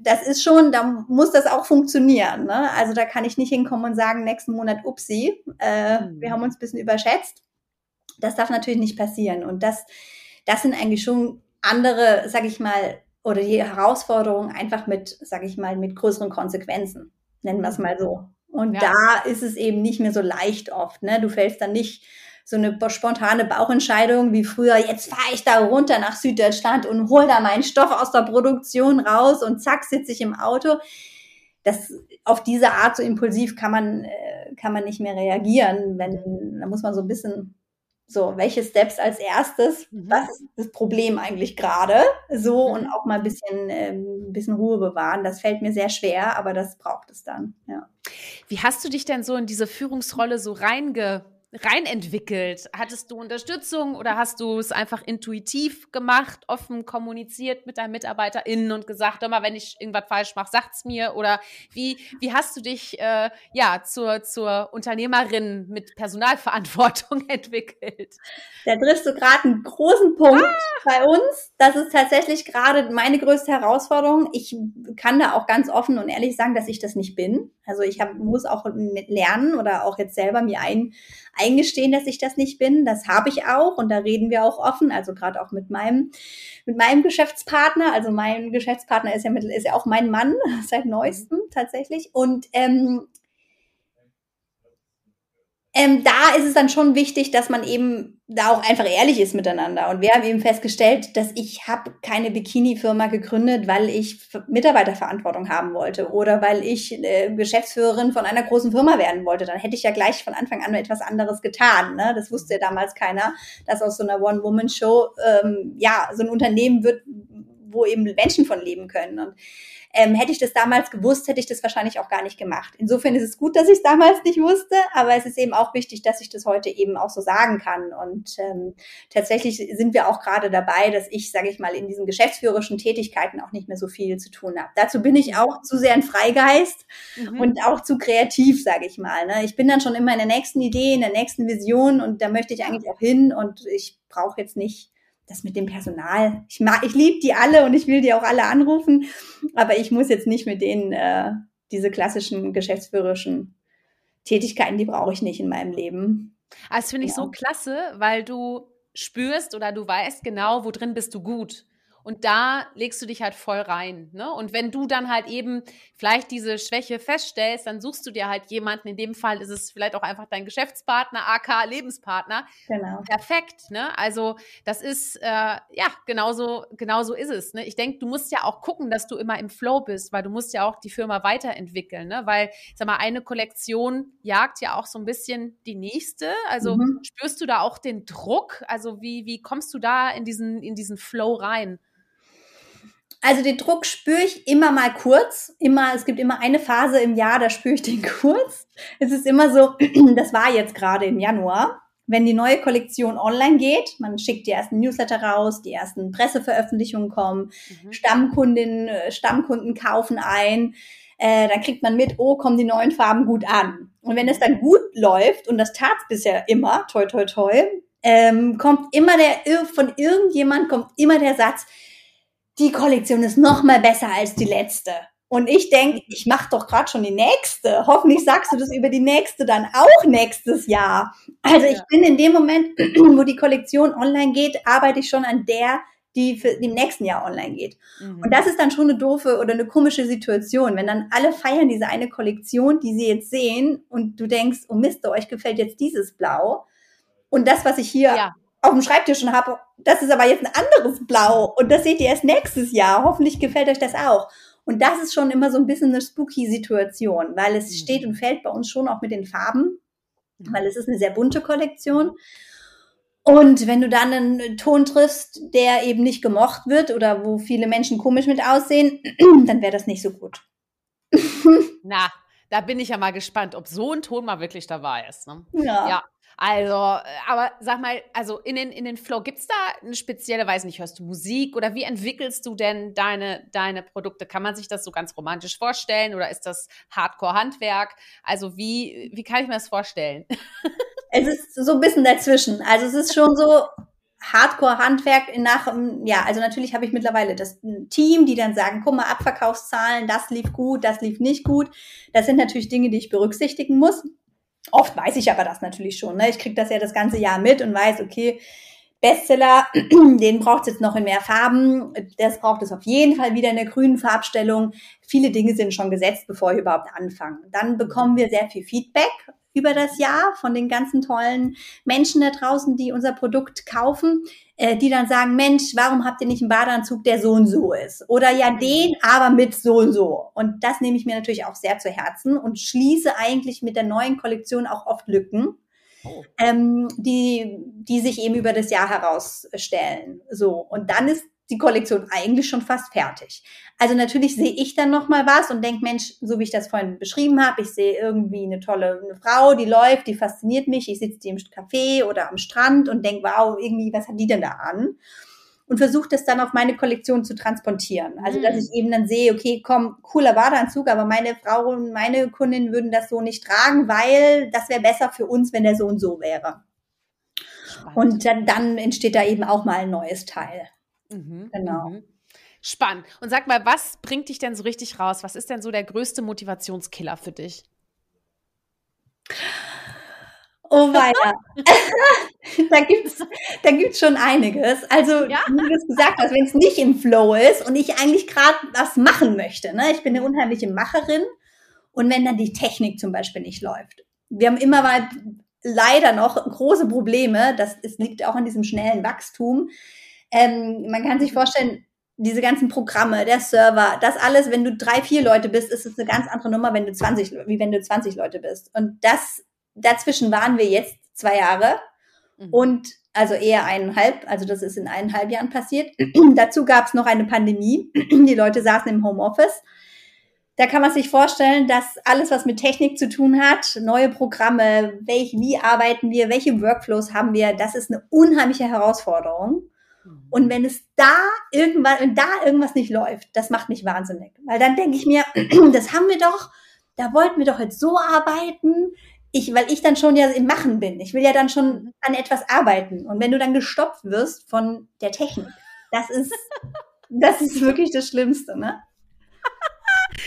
das ist schon, da muss das auch funktionieren. Ne? Also da kann ich nicht hinkommen und sagen, nächsten Monat, upsi, äh, mhm. wir haben uns ein bisschen überschätzt. Das darf natürlich nicht passieren. Und das, das sind eigentlich schon andere, sag ich mal, oder die Herausforderungen einfach mit, sag ich mal, mit größeren Konsequenzen. Nennen wir es mal so. Und ja. da ist es eben nicht mehr so leicht oft. Ne? Du fällst dann nicht so eine spontane Bauchentscheidung wie früher, jetzt fahre ich da runter nach Süddeutschland und hol da meinen Stoff aus der Produktion raus und zack, sitze ich im Auto. Das, auf diese Art so impulsiv kann man, äh, kann man nicht mehr reagieren. Wenn, da muss man so ein bisschen so, welche Steps als erstes? Mhm. Was ist das Problem eigentlich gerade? So mhm. und auch mal ein bisschen, ähm, bisschen Ruhe bewahren. Das fällt mir sehr schwer, aber das braucht es dann, ja. Wie hast du dich denn so in diese Führungsrolle so reinge reinentwickelt? Hattest du Unterstützung oder hast du es einfach intuitiv gemacht, offen kommuniziert mit deinen MitarbeiterInnen und gesagt, hör mal, wenn ich irgendwas falsch mache, sagt's mir? Oder wie, wie hast du dich äh, ja zur, zur Unternehmerin mit Personalverantwortung entwickelt? Da triffst du gerade einen großen Punkt ah. bei uns. Das ist tatsächlich gerade meine größte Herausforderung. Ich kann da auch ganz offen und ehrlich sagen, dass ich das nicht bin. Also ich hab, muss auch lernen oder auch jetzt selber mir ein, eingestehen, dass ich das nicht bin. Das habe ich auch und da reden wir auch offen. Also gerade auch mit meinem, mit meinem Geschäftspartner. Also mein Geschäftspartner ist ja, mit, ist ja auch mein Mann seit neuestem tatsächlich. Und ähm, ähm, da ist es dann schon wichtig, dass man eben da auch einfach ehrlich ist miteinander. Und wir haben eben festgestellt, dass ich habe keine Bikini-Firma gegründet, weil ich Mitarbeiterverantwortung haben wollte oder weil ich äh, Geschäftsführerin von einer großen Firma werden wollte. Dann hätte ich ja gleich von Anfang an etwas anderes getan. Ne? Das wusste ja damals keiner, dass aus so einer One-Woman-Show ähm, ja so ein Unternehmen wird, wo eben Menschen von leben können. Und ähm, hätte ich das damals gewusst, hätte ich das wahrscheinlich auch gar nicht gemacht. Insofern ist es gut, dass ich es damals nicht wusste, aber es ist eben auch wichtig, dass ich das heute eben auch so sagen kann. Und ähm, tatsächlich sind wir auch gerade dabei, dass ich, sage ich mal, in diesen geschäftsführerischen Tätigkeiten auch nicht mehr so viel zu tun habe. Dazu bin ich auch zu sehr ein Freigeist mhm. und auch zu kreativ, sage ich mal. Ne? Ich bin dann schon immer in der nächsten Idee, in der nächsten Vision und da möchte ich eigentlich auch hin und ich brauche jetzt nicht das mit dem Personal. Ich mag, ich liebe die alle und ich will die auch alle anrufen, aber ich muss jetzt nicht mit denen äh, diese klassischen geschäftsführerischen Tätigkeiten, die brauche ich nicht in meinem Leben. Ah, das finde ich ja. so klasse, weil du spürst oder du weißt genau, wo drin bist du gut. Und da legst du dich halt voll rein. Ne? Und wenn du dann halt eben vielleicht diese Schwäche feststellst, dann suchst du dir halt jemanden. In dem Fall ist es vielleicht auch einfach dein Geschäftspartner, AK Lebenspartner. Genau. Perfekt. Ne? Also das ist äh, ja genauso genauso ist es. Ne? Ich denke, du musst ja auch gucken, dass du immer im Flow bist, weil du musst ja auch die Firma weiterentwickeln. Ne? Weil sag mal, eine Kollektion jagt ja auch so ein bisschen die nächste. Also mhm. spürst du da auch den Druck? Also wie wie kommst du da in diesen in diesen Flow rein? Also den Druck spüre ich immer mal kurz. Immer, es gibt immer eine Phase im Jahr, da spüre ich den kurz. Es ist immer so, das war jetzt gerade im Januar, wenn die neue Kollektion online geht, man schickt die ersten Newsletter raus, die ersten Presseveröffentlichungen kommen, mhm. Stammkundinnen, äh, Stammkunden kaufen ein, äh, dann kriegt man mit, oh, kommen die neuen Farben gut an. Und wenn es dann gut läuft, und das tat es bisher immer, toi, toi, toi, ähm, kommt immer der, von irgendjemand kommt immer der Satz, die Kollektion ist noch mal besser als die letzte. Und ich denke, ich mache doch gerade schon die nächste. Hoffentlich sagst du das über die nächste dann auch nächstes Jahr. Also ich bin in dem Moment, wo die Kollektion online geht, arbeite ich schon an der, die für im nächsten Jahr online geht. Mhm. Und das ist dann schon eine doofe oder eine komische Situation, wenn dann alle feiern diese eine Kollektion, die sie jetzt sehen und du denkst, oh Mist, euch gefällt jetzt dieses Blau. Und das, was ich hier ja auf dem Schreibtisch schon habe, das ist aber jetzt ein anderes Blau und das seht ihr erst nächstes Jahr. Hoffentlich gefällt euch das auch. Und das ist schon immer so ein bisschen eine spooky Situation, weil es mhm. steht und fällt bei uns schon auch mit den Farben, weil es ist eine sehr bunte Kollektion. Und wenn du dann einen Ton triffst, der eben nicht gemocht wird oder wo viele Menschen komisch mit aussehen, dann wäre das nicht so gut. Na, da bin ich ja mal gespannt, ob so ein Ton mal wirklich dabei ist. Ne? Ja. ja. Also, äh, aber sag mal, also in den, in den Flow, gibt es da eine spezielle, weiß nicht, hörst du Musik oder wie entwickelst du denn deine, deine Produkte? Kann man sich das so ganz romantisch vorstellen oder ist das Hardcore-Handwerk? Also wie, wie kann ich mir das vorstellen? Es ist so ein bisschen dazwischen. Also es ist schon so Hardcore-Handwerk nach, ja, also natürlich habe ich mittlerweile das Team, die dann sagen, guck mal, Abverkaufszahlen, das lief gut, das lief nicht gut. Das sind natürlich Dinge, die ich berücksichtigen muss. Oft weiß ich aber das natürlich schon. Ne? Ich kriege das ja das ganze Jahr mit und weiß, okay, Bestseller, den braucht es jetzt noch in mehr Farben. Das braucht es auf jeden Fall wieder in der grünen Farbstellung. Viele Dinge sind schon gesetzt, bevor wir überhaupt anfangen. Dann bekommen wir sehr viel Feedback über das Jahr von den ganzen tollen Menschen da draußen, die unser Produkt kaufen, äh, die dann sagen, Mensch, warum habt ihr nicht einen Badeanzug, der so und so ist? Oder ja, den, aber mit so und so. Und das nehme ich mir natürlich auch sehr zu Herzen und schließe eigentlich mit der neuen Kollektion auch oft Lücken. Oh. Ähm, die, die sich eben über das Jahr herausstellen. So. Und dann ist die Kollektion eigentlich schon fast fertig. Also natürlich sehe ich dann noch mal was und denke, Mensch, so wie ich das vorhin beschrieben habe, ich sehe irgendwie eine tolle eine Frau, die läuft, die fasziniert mich. Ich sitze die im Café oder am Strand und denke, wow, irgendwie, was hat die denn da an? Und versuche das dann auf meine Kollektion zu transportieren. Also, dass mhm. ich eben dann sehe, okay, komm, cooler Badeanzug, aber meine Frau und meine Kundin würden das so nicht tragen, weil das wäre besser für uns, wenn der so und so wäre. Spannend. Und dann, dann entsteht da eben auch mal ein neues Teil. Mhm, genau. Mhm. Spannend. Und sag mal, was bringt dich denn so richtig raus? Was ist denn so der größte Motivationskiller für dich? Oh weia. da gibt's, da gibt's schon einiges. Also, ja? wie du es gesagt hast, wenn es nicht im Flow ist und ich eigentlich gerade was machen möchte. Ne? Ich bin eine unheimliche Macherin. Und wenn dann die Technik zum Beispiel nicht läuft. Wir haben immer mal leider noch große Probleme. Das, das liegt auch an diesem schnellen Wachstum. Ähm, man kann sich vorstellen, diese ganzen Programme, der Server, das alles, wenn du drei, vier Leute bist, ist es eine ganz andere Nummer, wenn du 20, wie wenn du 20 Leute bist. Und das, dazwischen waren wir jetzt zwei Jahre mhm. und also eher eineinhalb, also das ist in eineinhalb Jahren passiert. Dazu gab es noch eine Pandemie. Die Leute saßen im Homeoffice. Da kann man sich vorstellen, dass alles, was mit Technik zu tun hat, neue Programme, welch, wie arbeiten wir, welche Workflows haben wir, das ist eine unheimliche Herausforderung. Und wenn es da irgendwann, wenn da irgendwas nicht läuft, das macht mich wahnsinnig. Weil dann denke ich mir, das haben wir doch, da wollten wir doch jetzt so arbeiten. Ich, weil ich dann schon ja im Machen bin. Ich will ja dann schon an etwas arbeiten. Und wenn du dann gestopft wirst von der Technik, das ist, das ist wirklich das Schlimmste, ne?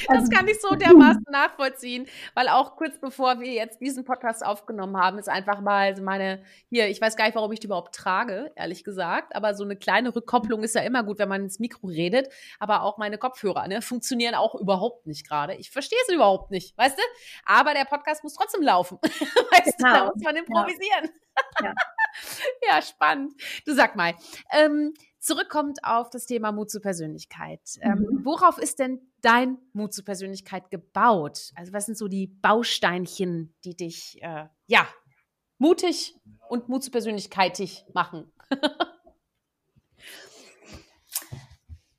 Das also kann ich so dermaßen nachvollziehen, weil auch kurz bevor wir jetzt diesen Podcast aufgenommen haben, ist einfach mal meine, hier, ich weiß gar nicht, warum ich die überhaupt trage, ehrlich gesagt, aber so eine kleine Rückkopplung ist ja immer gut, wenn man ins Mikro redet, aber auch meine Kopfhörer, ne, funktionieren auch überhaupt nicht gerade. Ich verstehe es überhaupt nicht, weißt du? Aber der Podcast muss trotzdem laufen. weißt genau. du, da muss man improvisieren. Ja. ja, spannend. Du sag mal, ähm, zurückkommt auf das Thema Mut zur Persönlichkeit. Ähm, mhm. worauf ist denn dein Mut zur Persönlichkeit gebaut? Also was sind so die Bausteinchen, die dich äh, ja mutig und Mut zur Persönlichkeit machen?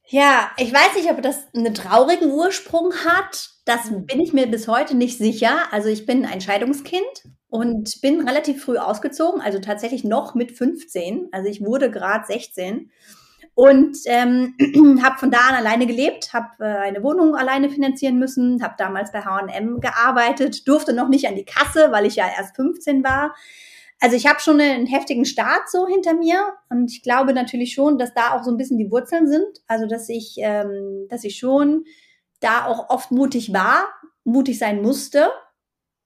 ja, ich weiß nicht, ob das einen traurigen Ursprung hat. Das mhm. bin ich mir bis heute nicht sicher. Also ich bin ein Scheidungskind und bin relativ früh ausgezogen, also tatsächlich noch mit 15. Also ich wurde gerade 16 und ähm, habe von da an alleine gelebt, habe äh, eine Wohnung alleine finanzieren müssen, habe damals bei H&M gearbeitet, durfte noch nicht an die Kasse, weil ich ja erst 15 war. Also ich habe schon einen heftigen Start so hinter mir und ich glaube natürlich schon, dass da auch so ein bisschen die Wurzeln sind. Also dass ich, ähm, dass ich schon da auch oft mutig war, mutig sein musste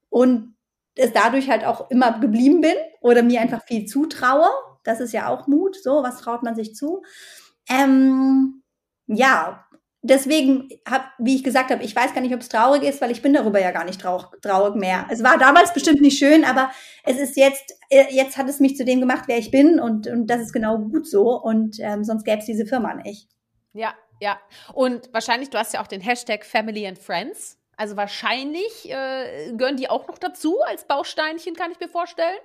und es dadurch halt auch immer geblieben bin oder mir einfach viel zutraue. Das ist ja auch Mut. So, was traut man sich zu? Ähm, ja, deswegen habe, wie ich gesagt habe, ich weiß gar nicht, ob es traurig ist, weil ich bin darüber ja gar nicht traurig, traurig mehr. Es war damals bestimmt nicht schön, aber es ist jetzt, äh, jetzt hat es mich zu dem gemacht, wer ich bin und, und das ist genau gut so und ähm, sonst gäbe es diese Firma nicht. Ja, ja. Und wahrscheinlich, du hast ja auch den Hashtag Family and Friends. Also wahrscheinlich äh, gehören die auch noch dazu als Bausteinchen, kann ich mir vorstellen.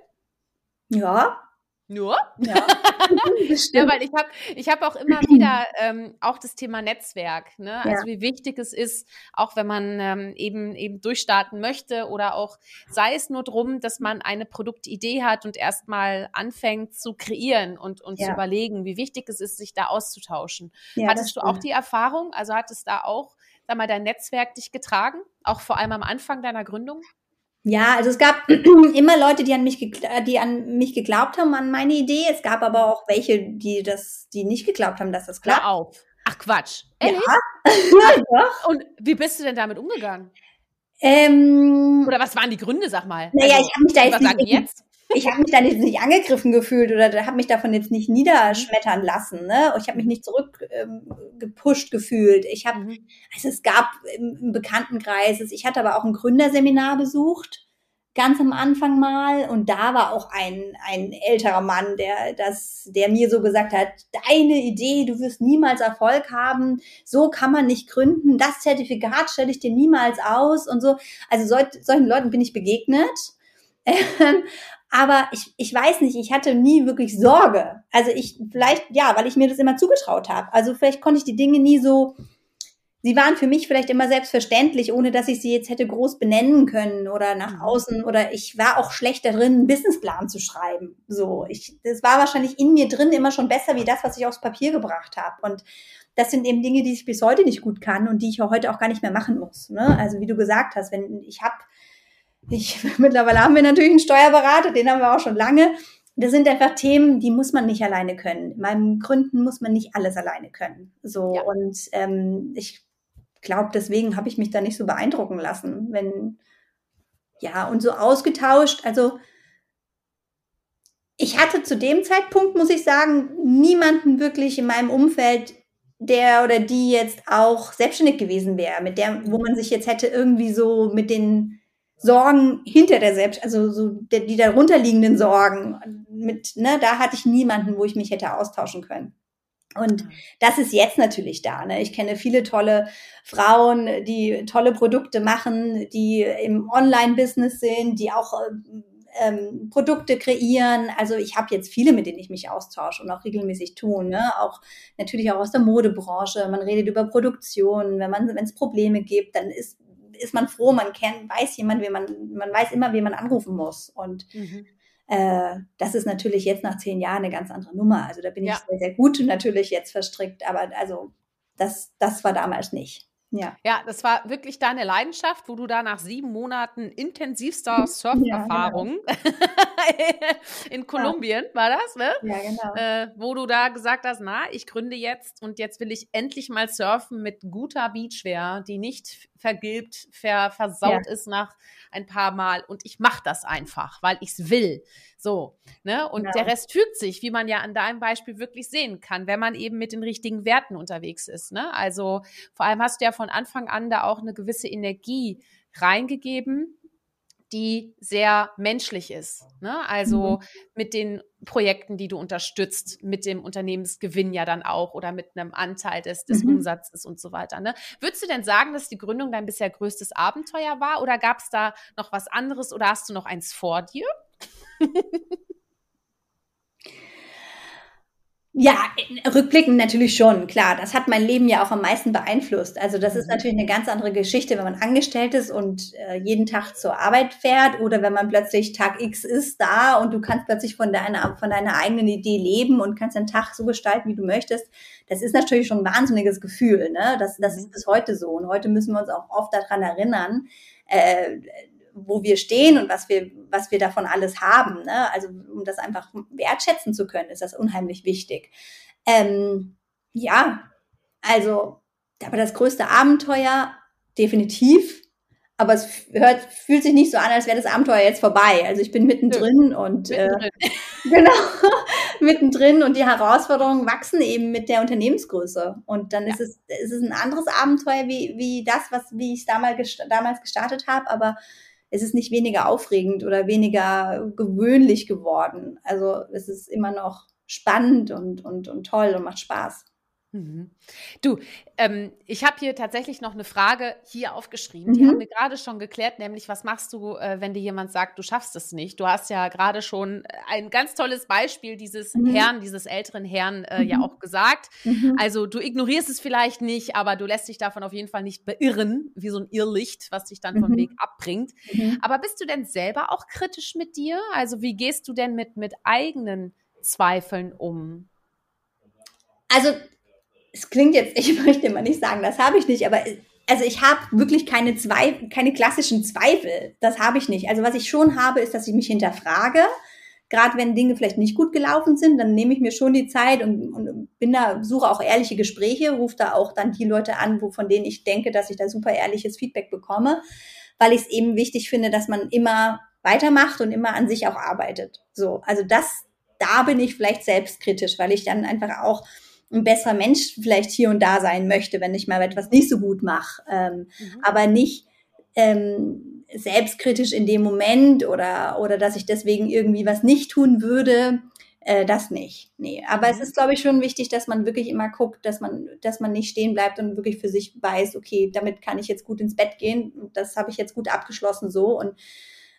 Ja. Nur? Ja, ja weil ich habe ich hab auch immer wieder ähm, auch das Thema Netzwerk. Ne? Also ja. wie wichtig es ist, auch wenn man ähm, eben eben durchstarten möchte oder auch sei es nur drum, dass man eine Produktidee hat und erstmal anfängt zu kreieren und, und ja. zu überlegen, wie wichtig es ist, sich da auszutauschen. Hattest du auch die Erfahrung? Also hat es da auch sag mal, dein Netzwerk dich getragen, auch vor allem am Anfang deiner Gründung? Ja, also es gab immer Leute, die an mich, die an mich geglaubt haben, an meine Idee. Es gab aber auch welche, die das, die nicht geglaubt haben, dass das klappt. Hör auf. Ach Quatsch. Ehrlich? Ja. Und wie bist du denn damit umgegangen? Ähm, oder was waren die Gründe, sag mal? Naja, also, ich habe mich da jetzt nicht, jetzt? Ich habe mich da jetzt nicht angegriffen gefühlt oder habe mich davon jetzt nicht niederschmettern lassen. Ne? Ich habe mich nicht zurückgepusht ähm, gefühlt. Ich habe, mhm. also es gab im, im Bekanntenkreis, ich hatte aber auch ein Gründerseminar besucht ganz am Anfang mal und da war auch ein, ein älterer Mann, der das, der mir so gesagt hat, deine Idee, du wirst niemals Erfolg haben, so kann man nicht gründen, das Zertifikat stelle ich dir niemals aus und so. Also sol solchen Leuten bin ich begegnet. aber ich, ich weiß nicht, ich hatte nie wirklich Sorge. Also ich, vielleicht, ja, weil ich mir das immer zugetraut habe. Also vielleicht konnte ich die Dinge nie so sie waren für mich vielleicht immer selbstverständlich, ohne dass ich sie jetzt hätte groß benennen können oder nach mhm. außen oder ich war auch schlecht darin, einen Businessplan zu schreiben. So, ich, das war wahrscheinlich in mir drin immer schon besser wie das, was ich aufs Papier gebracht habe. Und das sind eben Dinge, die ich bis heute nicht gut kann und die ich heute auch gar nicht mehr machen muss. Ne? Also wie du gesagt hast, wenn ich habe, ich mittlerweile haben wir natürlich einen Steuerberater, den haben wir auch schon lange. Das sind einfach Themen, die muss man nicht alleine können. In meinem Gründen muss man nicht alles alleine können. So ja. und ähm, ich glaube, deswegen habe ich mich da nicht so beeindrucken lassen, wenn ja und so ausgetauscht. Also ich hatte zu dem Zeitpunkt, muss ich sagen, niemanden wirklich in meinem Umfeld, der oder die jetzt auch selbstständig gewesen wäre, mit der, wo man sich jetzt hätte irgendwie so mit den Sorgen hinter der Selbst, also so der, die darunterliegenden Sorgen mit, ne, da hatte ich niemanden, wo ich mich hätte austauschen können. Und das ist jetzt natürlich da. Ne? Ich kenne viele tolle Frauen, die tolle Produkte machen, die im Online-Business sind, die auch ähm, Produkte kreieren. Also ich habe jetzt viele, mit denen ich mich austausche und auch regelmäßig tun. Ne? Auch natürlich auch aus der Modebranche. Man redet über Produktion. Wenn man, wenn es Probleme gibt, dann ist ist man froh, man kennt, weiß jemand, wie man, man weiß immer, wie man anrufen muss. Und mhm. Äh, das ist natürlich jetzt nach zehn Jahren eine ganz andere Nummer. Also da bin ich sehr, sehr gut natürlich jetzt verstrickt, aber also das, das war damals nicht. Ja. ja, das war wirklich deine Leidenschaft, wo du da nach sieben Monaten intensivster Surferfahrung ja, genau. in Kolumbien ja. war das, ne? Ja, genau. Äh, wo du da gesagt hast, na, ich gründe jetzt und jetzt will ich endlich mal surfen mit guter Beachwear, die nicht vergilbt, ver, versaut ja. ist nach ein paar Mal und ich mache das einfach, weil ich es will. So, ne? Und ja. der Rest fügt sich, wie man ja an deinem Beispiel wirklich sehen kann, wenn man eben mit den richtigen Werten unterwegs ist. Ne? Also vor allem hast du ja von Anfang an da auch eine gewisse Energie reingegeben, die sehr menschlich ist. Ne? Also mhm. mit den Projekten, die du unterstützt, mit dem Unternehmensgewinn ja dann auch oder mit einem Anteil des, des mhm. Umsatzes und so weiter. Ne? Würdest du denn sagen, dass die Gründung dein bisher größtes Abenteuer war oder gab es da noch was anderes oder hast du noch eins vor dir? Ja, rückblickend natürlich schon, klar. Das hat mein Leben ja auch am meisten beeinflusst. Also das ist mhm. natürlich eine ganz andere Geschichte, wenn man angestellt ist und äh, jeden Tag zur Arbeit fährt oder wenn man plötzlich Tag X ist da und du kannst plötzlich von deiner, von deiner eigenen Idee leben und kannst den Tag so gestalten, wie du möchtest. Das ist natürlich schon ein wahnsinniges Gefühl. Ne? Das, das ist mhm. bis heute so. Und heute müssen wir uns auch oft daran erinnern, äh, wo wir stehen und was wir, was wir davon alles haben. Ne? Also um das einfach wertschätzen zu können, ist das unheimlich wichtig. Ähm, ja, also, aber das größte Abenteuer, definitiv. Aber es hört, fühlt sich nicht so an, als wäre das Abenteuer jetzt vorbei. Also ich bin mittendrin ja, und mittendrin. Äh, genau mittendrin und die Herausforderungen wachsen eben mit der Unternehmensgröße. Und dann ja. ist es ist es ein anderes Abenteuer wie wie das, was wie ich es damals damals gestartet habe. Aber es ist nicht weniger aufregend oder weniger gewöhnlich geworden. Also es ist immer noch spannend und, und, und toll und macht Spaß. Mhm. Du, ähm, ich habe hier tatsächlich noch eine Frage hier aufgeschrieben. Die mhm. haben wir gerade schon geklärt, nämlich was machst du, äh, wenn dir jemand sagt, du schaffst es nicht? Du hast ja gerade schon ein ganz tolles Beispiel dieses mhm. Herrn, dieses älteren Herrn äh, ja mhm. auch gesagt. Mhm. Also du ignorierst es vielleicht nicht, aber du lässt dich davon auf jeden Fall nicht beirren, wie so ein Irrlicht, was dich dann vom mhm. Weg abbringt. Aber bist du denn selber auch kritisch mit dir? Also wie gehst du denn mit, mit eigenen Zweifeln um? Also es klingt jetzt, ich möchte immer nicht sagen, das habe ich nicht, aber also ich habe wirklich keine Zweifel, keine klassischen Zweifel. Das habe ich nicht. Also was ich schon habe, ist, dass ich mich hinterfrage. Gerade wenn Dinge vielleicht nicht gut gelaufen sind, dann nehme ich mir schon die Zeit und, und bin da, suche auch ehrliche Gespräche, rufe da auch dann die Leute an, wo, von denen ich denke, dass ich da super ehrliches Feedback bekomme. weil ich es eben wichtig finde, dass man immer weitermacht und immer an sich auch arbeitet. So, also das, da bin ich vielleicht selbstkritisch, weil ich dann einfach auch ein besserer Mensch vielleicht hier und da sein möchte, wenn ich mal etwas nicht so gut mache, ähm, mhm. aber nicht ähm, selbstkritisch in dem Moment oder oder dass ich deswegen irgendwie was nicht tun würde, äh, das nicht. Nee, aber mhm. es ist glaube ich schon wichtig, dass man wirklich immer guckt, dass man dass man nicht stehen bleibt und wirklich für sich weiß, okay, damit kann ich jetzt gut ins Bett gehen, das habe ich jetzt gut abgeschlossen so und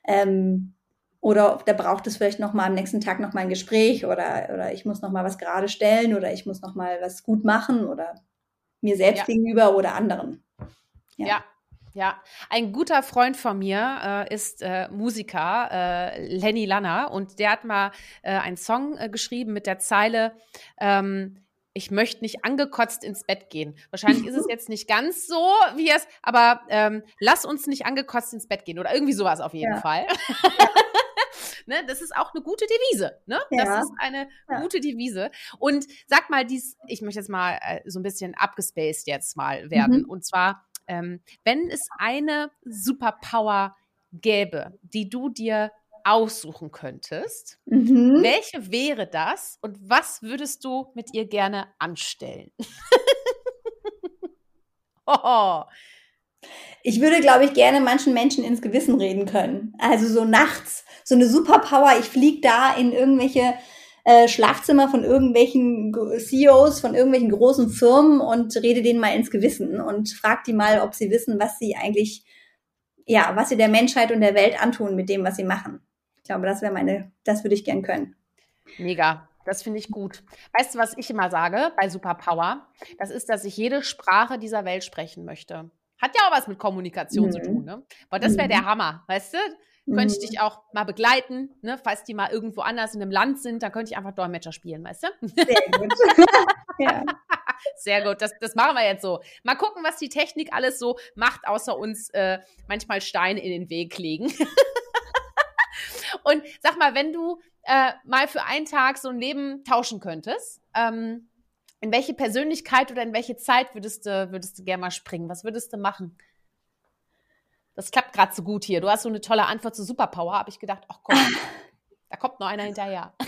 ähm, oder da braucht es vielleicht noch mal am nächsten Tag noch mal ein Gespräch oder oder ich muss noch mal was gerade stellen oder ich muss noch mal was gut machen oder mir selbst ja. gegenüber oder anderen. Ja. ja. ja. ein guter Freund von mir äh, ist äh, Musiker, äh, Lenny Lanner, und der hat mal äh, einen Song äh, geschrieben mit der Zeile, ähm, ich möchte nicht angekotzt ins Bett gehen. Wahrscheinlich ist es jetzt nicht ganz so, wie es, aber ähm, lass uns nicht angekotzt ins Bett gehen oder irgendwie sowas auf jeden ja. Fall. Ja. ne, das ist auch eine gute Devise. Ne? Ja. Das ist eine gute Devise. Und sag mal, dies, ich möchte jetzt mal äh, so ein bisschen abgespaced jetzt mal werden. Mhm. Und zwar, ähm, wenn es eine Superpower gäbe, die du dir aussuchen könntest, mhm. welche wäre das und was würdest du mit ihr gerne anstellen? oh. Ich würde, glaube ich, gerne manchen Menschen ins Gewissen reden können. Also so nachts, so eine Superpower, ich fliege da in irgendwelche äh, Schlafzimmer von irgendwelchen CEOs, von irgendwelchen großen Firmen und rede denen mal ins Gewissen und frag die mal, ob sie wissen, was sie eigentlich, ja, was sie der Menschheit und der Welt antun mit dem, was sie machen glaube, das wäre meine, das würde ich gern können. Mega. Das finde ich gut. Weißt du, was ich immer sage bei Superpower? Das ist, dass ich jede Sprache dieser Welt sprechen möchte. Hat ja auch was mit Kommunikation mhm. zu tun, ne? Aber das wäre mhm. der Hammer, weißt du? Könnte ich mhm. dich auch mal begleiten, ne? falls die mal irgendwo anders in einem Land sind, dann könnte ich einfach Dolmetscher spielen, weißt du? Sehr gut. ja. Sehr gut, das, das machen wir jetzt so. Mal gucken, was die Technik alles so macht, außer uns äh, manchmal Steine in den Weg legen. Und sag mal, wenn du äh, mal für einen Tag so ein Leben tauschen könntest, ähm, in welche Persönlichkeit oder in welche Zeit würdest du, würdest du gerne mal springen? Was würdest du machen? Das klappt gerade so gut hier. Du hast so eine tolle Antwort zu Superpower, habe ich gedacht, ach komm, da kommt noch einer hinterher.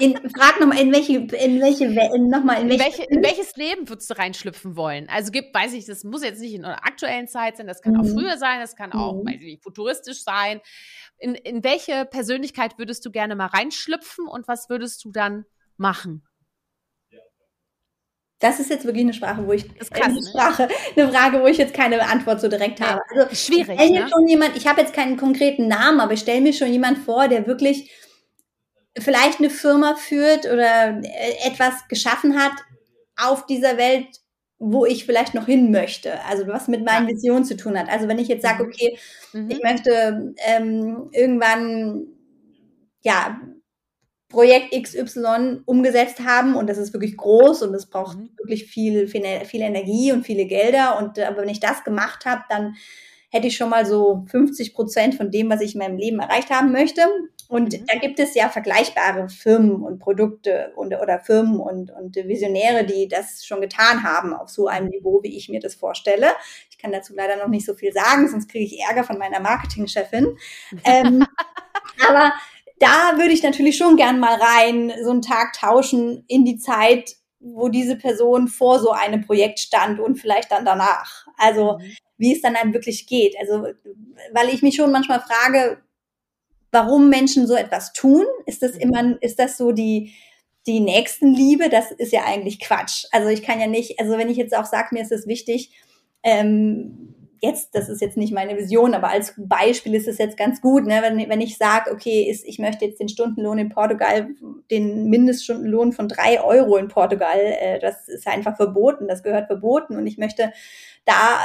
In, frag nochmal, in welche, in welche, in, nochmal, in, welche, in, welche, in welches Leben würdest du reinschlüpfen wollen? Also gibt, weiß ich, das muss jetzt nicht in einer aktuellen Zeit sein, das kann mhm. auch früher sein, das kann auch, mhm. weiß ich nicht, futuristisch sein. In, in welche Persönlichkeit würdest du gerne mal reinschlüpfen und was würdest du dann machen? Das ist jetzt wirklich eine Sprache, wo ich krass, eine, Sprache, eine Frage, wo ich jetzt keine Antwort so direkt habe. Also schwierig. Ich ne? schon jemand, ich habe jetzt keinen konkreten Namen, aber ich stelle mir schon jemand vor, der wirklich vielleicht eine Firma führt oder äh, etwas geschaffen hat auf dieser Welt, wo ich vielleicht noch hin möchte. Also was mit meinen Visionen zu tun hat. Also wenn ich jetzt sage, mhm. okay, mhm. ich möchte ähm, irgendwann ja Projekt XY umgesetzt haben und das ist wirklich groß und es braucht mhm. wirklich viel, viel, viel Energie und viele Gelder. Und aber wenn ich das gemacht habe, dann hätte ich schon mal so 50 Prozent von dem, was ich in meinem Leben erreicht haben möchte. Und mhm. da gibt es ja vergleichbare Firmen und Produkte und, oder Firmen und, und Visionäre, die das schon getan haben auf so einem Niveau, wie ich mir das vorstelle. Ich kann dazu leider noch nicht so viel sagen, sonst kriege ich Ärger von meiner Marketingchefin. ähm, aber da würde ich natürlich schon gern mal rein, so einen Tag tauschen in die Zeit, wo diese Person vor so einem Projekt stand und vielleicht dann danach. Also mhm. wie es dann einem wirklich geht. Also weil ich mich schon manchmal frage, warum Menschen so etwas tun. Ist das immer, ist das so die, die Nächstenliebe? Das ist ja eigentlich Quatsch. Also ich kann ja nicht, also wenn ich jetzt auch sage, mir ist es wichtig, ähm, jetzt, das ist jetzt nicht meine Vision, aber als Beispiel ist es jetzt ganz gut, ne? wenn, wenn ich sage, okay, ist, ich möchte jetzt den Stundenlohn in Portugal, den Mindeststundenlohn von drei Euro in Portugal, äh, das ist einfach verboten, das gehört verboten und ich möchte da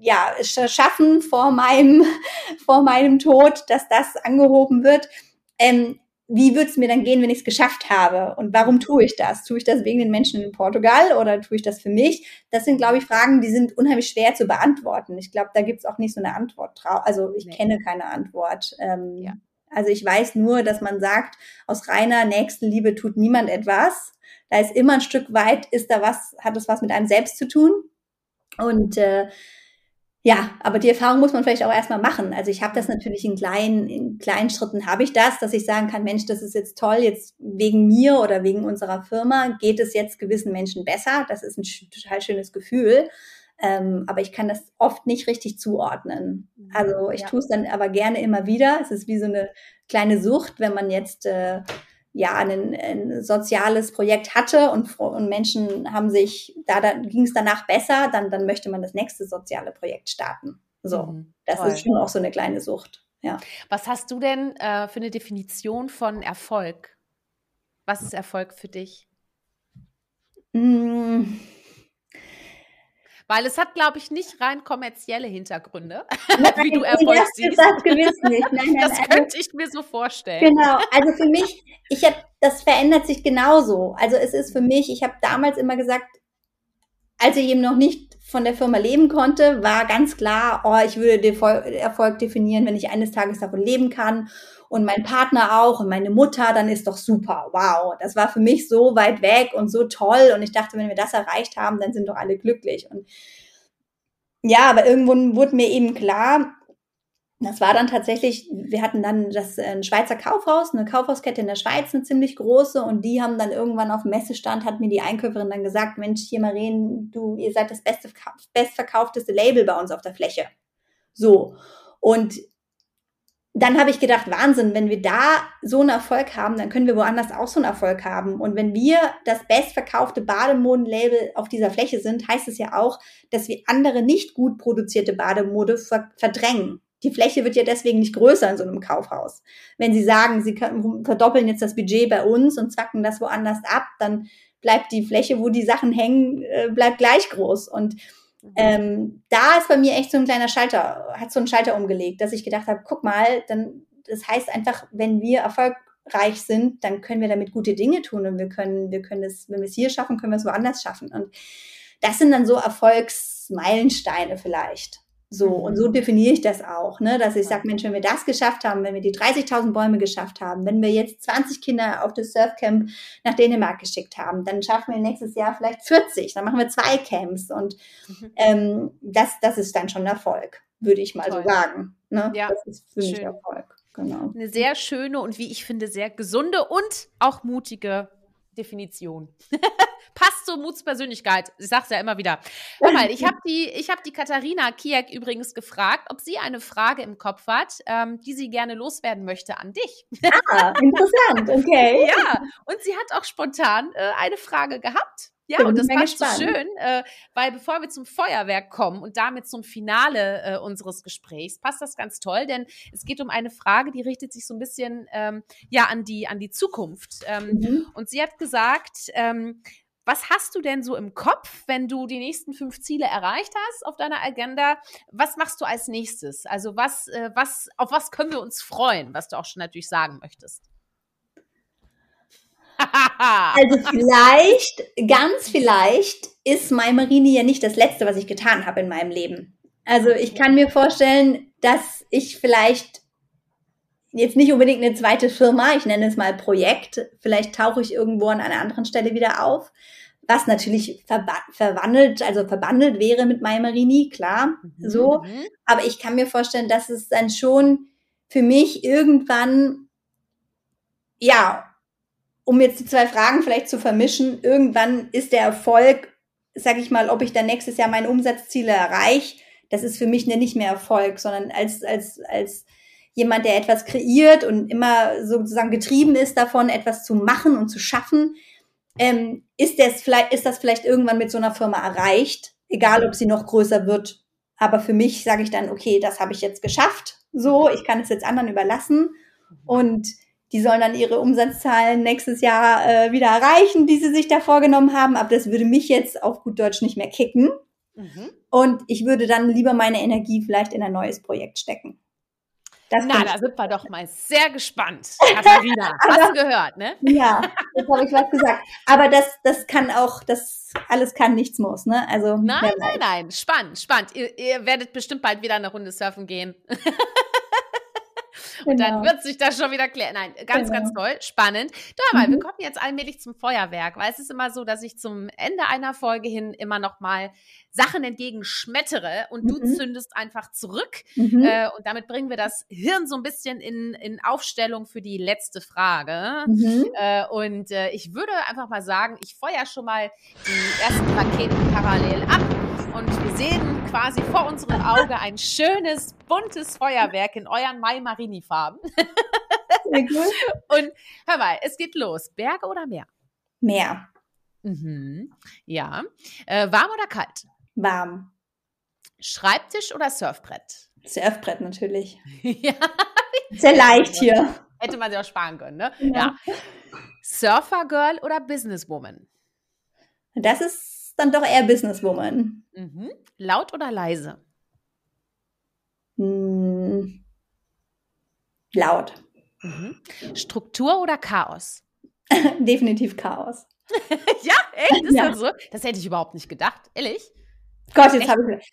ja, schaffen vor meinem, vor meinem Tod, dass das angehoben wird. Ähm, wie würde es mir dann gehen, wenn ich es geschafft habe? Und warum tue ich das? Tue ich das wegen den Menschen in Portugal oder tue ich das für mich? Das sind, glaube ich, Fragen, die sind unheimlich schwer zu beantworten. Ich glaube, da gibt es auch nicht so eine Antwort drauf. Also ich nee. kenne keine Antwort. Ähm, ja. Also ich weiß nur, dass man sagt, aus reiner Nächstenliebe tut niemand etwas. Da ist immer ein Stück weit, ist da was, hat es was mit einem selbst zu tun. Und äh, ja, aber die Erfahrung muss man vielleicht auch erstmal machen. Also ich habe das natürlich in kleinen, in kleinen Schritten habe ich das, dass ich sagen kann, Mensch, das ist jetzt toll, jetzt wegen mir oder wegen unserer Firma geht es jetzt gewissen Menschen besser. Das ist ein total schönes Gefühl. Ähm, aber ich kann das oft nicht richtig zuordnen. Mhm. Also ich ja. tue es dann aber gerne immer wieder. Es ist wie so eine kleine Sucht, wenn man jetzt äh, ja ein, ein soziales Projekt hatte und, und Menschen haben sich, da, da ging es danach besser, dann, dann möchte man das nächste soziale Projekt starten. So, mhm, das toll. ist schon auch so eine kleine Sucht. Ja. Was hast du denn äh, für eine Definition von Erfolg? Was ist Erfolg für dich? Mmh weil es hat, glaube ich, nicht rein kommerzielle Hintergründe, nein, wie du Erfolg das, siehst. Das gewiss nicht. Nein, nein, das also, könnte ich mir so vorstellen. Genau, also für mich, ich habe, das verändert sich genauso. Also es ist für mich, ich habe damals immer gesagt, als ich eben noch nicht von der Firma leben konnte, war ganz klar, oh, ich würde den Erfolg definieren, wenn ich eines Tages davon leben kann. Und mein Partner auch und meine Mutter, dann ist doch super. Wow, das war für mich so weit weg und so toll. Und ich dachte, wenn wir das erreicht haben, dann sind doch alle glücklich. Und ja, aber irgendwann wurde mir eben klar, das war dann tatsächlich, wir hatten dann das ein Schweizer Kaufhaus, eine Kaufhauskette in der Schweiz, eine ziemlich große, und die haben dann irgendwann auf dem Messestand, hat mir die Einkäuferin dann gesagt, Mensch, hier Maren, du, ihr seid das beste, bestverkaufteste Label bei uns auf der Fläche. So. Und dann habe ich gedacht, Wahnsinn, wenn wir da so einen Erfolg haben, dann können wir woanders auch so einen Erfolg haben. Und wenn wir das bestverkaufte Bademoden-Label auf dieser Fläche sind, heißt es ja auch, dass wir andere nicht gut produzierte Bademode verdrängen. Die Fläche wird ja deswegen nicht größer in so einem Kaufhaus. Wenn Sie sagen, Sie verdoppeln jetzt das Budget bei uns und zwacken das woanders ab, dann bleibt die Fläche, wo die Sachen hängen, äh, bleibt gleich groß. Und mhm. ähm, da ist bei mir echt so ein kleiner Schalter, hat so einen Schalter umgelegt, dass ich gedacht habe, guck mal, dann, das heißt einfach, wenn wir erfolgreich sind, dann können wir damit gute Dinge tun und wir können, wir können es, wenn wir es hier schaffen, können wir es woanders schaffen. Und das sind dann so Erfolgsmeilensteine vielleicht. So, und so mhm. definiere ich das auch, ne? dass ich sage, Mensch, wenn wir das geschafft haben, wenn wir die 30.000 Bäume geschafft haben, wenn wir jetzt 20 Kinder auf das Surfcamp nach Dänemark geschickt haben, dann schaffen wir nächstes Jahr vielleicht 40, dann machen wir zwei Camps und mhm. ähm, das, das ist dann schon Erfolg, würde ich mal Toll. so sagen. Ne? Ja, das ist für mich Erfolg. Genau. Eine sehr schöne und wie ich finde, sehr gesunde und auch mutige Definition. Passt zur Mutspersönlichkeit. Ich sag's ja immer wieder. Hör mal, ich habe die, ich hab die Katharina Kiek übrigens gefragt, ob sie eine Frage im Kopf hat, ähm, die sie gerne loswerden möchte an dich. Ah, interessant, okay. ja, und sie hat auch spontan äh, eine Frage gehabt. Ja, Bin und das passt gespannt. so schön, äh, weil bevor wir zum Feuerwerk kommen und damit zum Finale äh, unseres Gesprächs, passt das ganz toll, denn es geht um eine Frage, die richtet sich so ein bisschen ähm, ja an die an die Zukunft. Ähm, mhm. Und sie hat gesagt, ähm, was hast du denn so im Kopf, wenn du die nächsten fünf Ziele erreicht hast auf deiner Agenda? Was machst du als nächstes? Also was, äh, was, auf was können wir uns freuen, was du auch schon natürlich sagen möchtest? Also vielleicht, ganz vielleicht ist My Marini ja nicht das Letzte, was ich getan habe in meinem Leben. Also ich kann mir vorstellen, dass ich vielleicht jetzt nicht unbedingt eine zweite Firma, ich nenne es mal Projekt, vielleicht tauche ich irgendwo an einer anderen Stelle wieder auf, was natürlich verwandelt, also verbandelt wäre mit My Marini, klar, mhm. so. Mhm. Aber ich kann mir vorstellen, dass es dann schon für mich irgendwann, ja, um jetzt die zwei Fragen vielleicht zu vermischen, irgendwann ist der Erfolg, sag ich mal, ob ich dann nächstes Jahr meine Umsatzziele erreiche, das ist für mich nicht mehr Erfolg, sondern als, als, als jemand, der etwas kreiert und immer sozusagen getrieben ist davon, etwas zu machen und zu schaffen, ähm, ist, das vielleicht, ist das vielleicht irgendwann mit so einer Firma erreicht, egal ob sie noch größer wird. Aber für mich sage ich dann, okay, das habe ich jetzt geschafft, so, ich kann es jetzt anderen überlassen und die sollen dann ihre Umsatzzahlen nächstes Jahr äh, wieder erreichen, die sie sich da vorgenommen haben. Aber das würde mich jetzt auf gut Deutsch nicht mehr kicken. Mhm. Und ich würde dann lieber meine Energie vielleicht in ein neues Projekt stecken. Das Na, da sind wir doch mal sehr gespannt, Katharina. Hast du gehört, ne? Ja, jetzt habe ich was gesagt. Aber das, das kann auch, das alles kann, nichts muss, ne? Also nein, nein, nein. Spannend, spannend. Ihr, ihr werdet bestimmt bald wieder eine Runde surfen gehen. Und genau. dann wird sich das schon wieder klären. Nein, ganz, genau. ganz toll, spannend. Da mal, mhm. wir kommen jetzt allmählich zum Feuerwerk, weil es ist immer so, dass ich zum Ende einer Folge hin immer noch mal Sachen entgegenschmettere und mhm. du zündest einfach zurück. Mhm. Äh, und damit bringen wir das Hirn so ein bisschen in, in Aufstellung für die letzte Frage. Mhm. Äh, und äh, ich würde einfach mal sagen, ich feuer schon mal die ersten Raketen parallel ab. Und wir sehen quasi vor unserem Auge ein schönes, buntes Feuerwerk in euren Mai Marini-Farben. Sehr gut. Und hör mal, es geht los. Berge oder Meer? Meer. Mhm. Ja. Äh, warm oder kalt? Warm. Schreibtisch oder Surfbrett? Surfbrett natürlich. ja. Sehr leicht hier. Hätte man sich auch sparen können, ne? Ja. ja. Surfer-Girl oder Businesswoman? Das ist dann doch eher Businesswoman. Mhm. Laut oder leise? Hm. Laut. Mhm. Struktur oder Chaos? Definitiv Chaos. ja, echt? Ist ja. das so? Das hätte ich überhaupt nicht gedacht. Ehrlich? Gott, jetzt habe ich.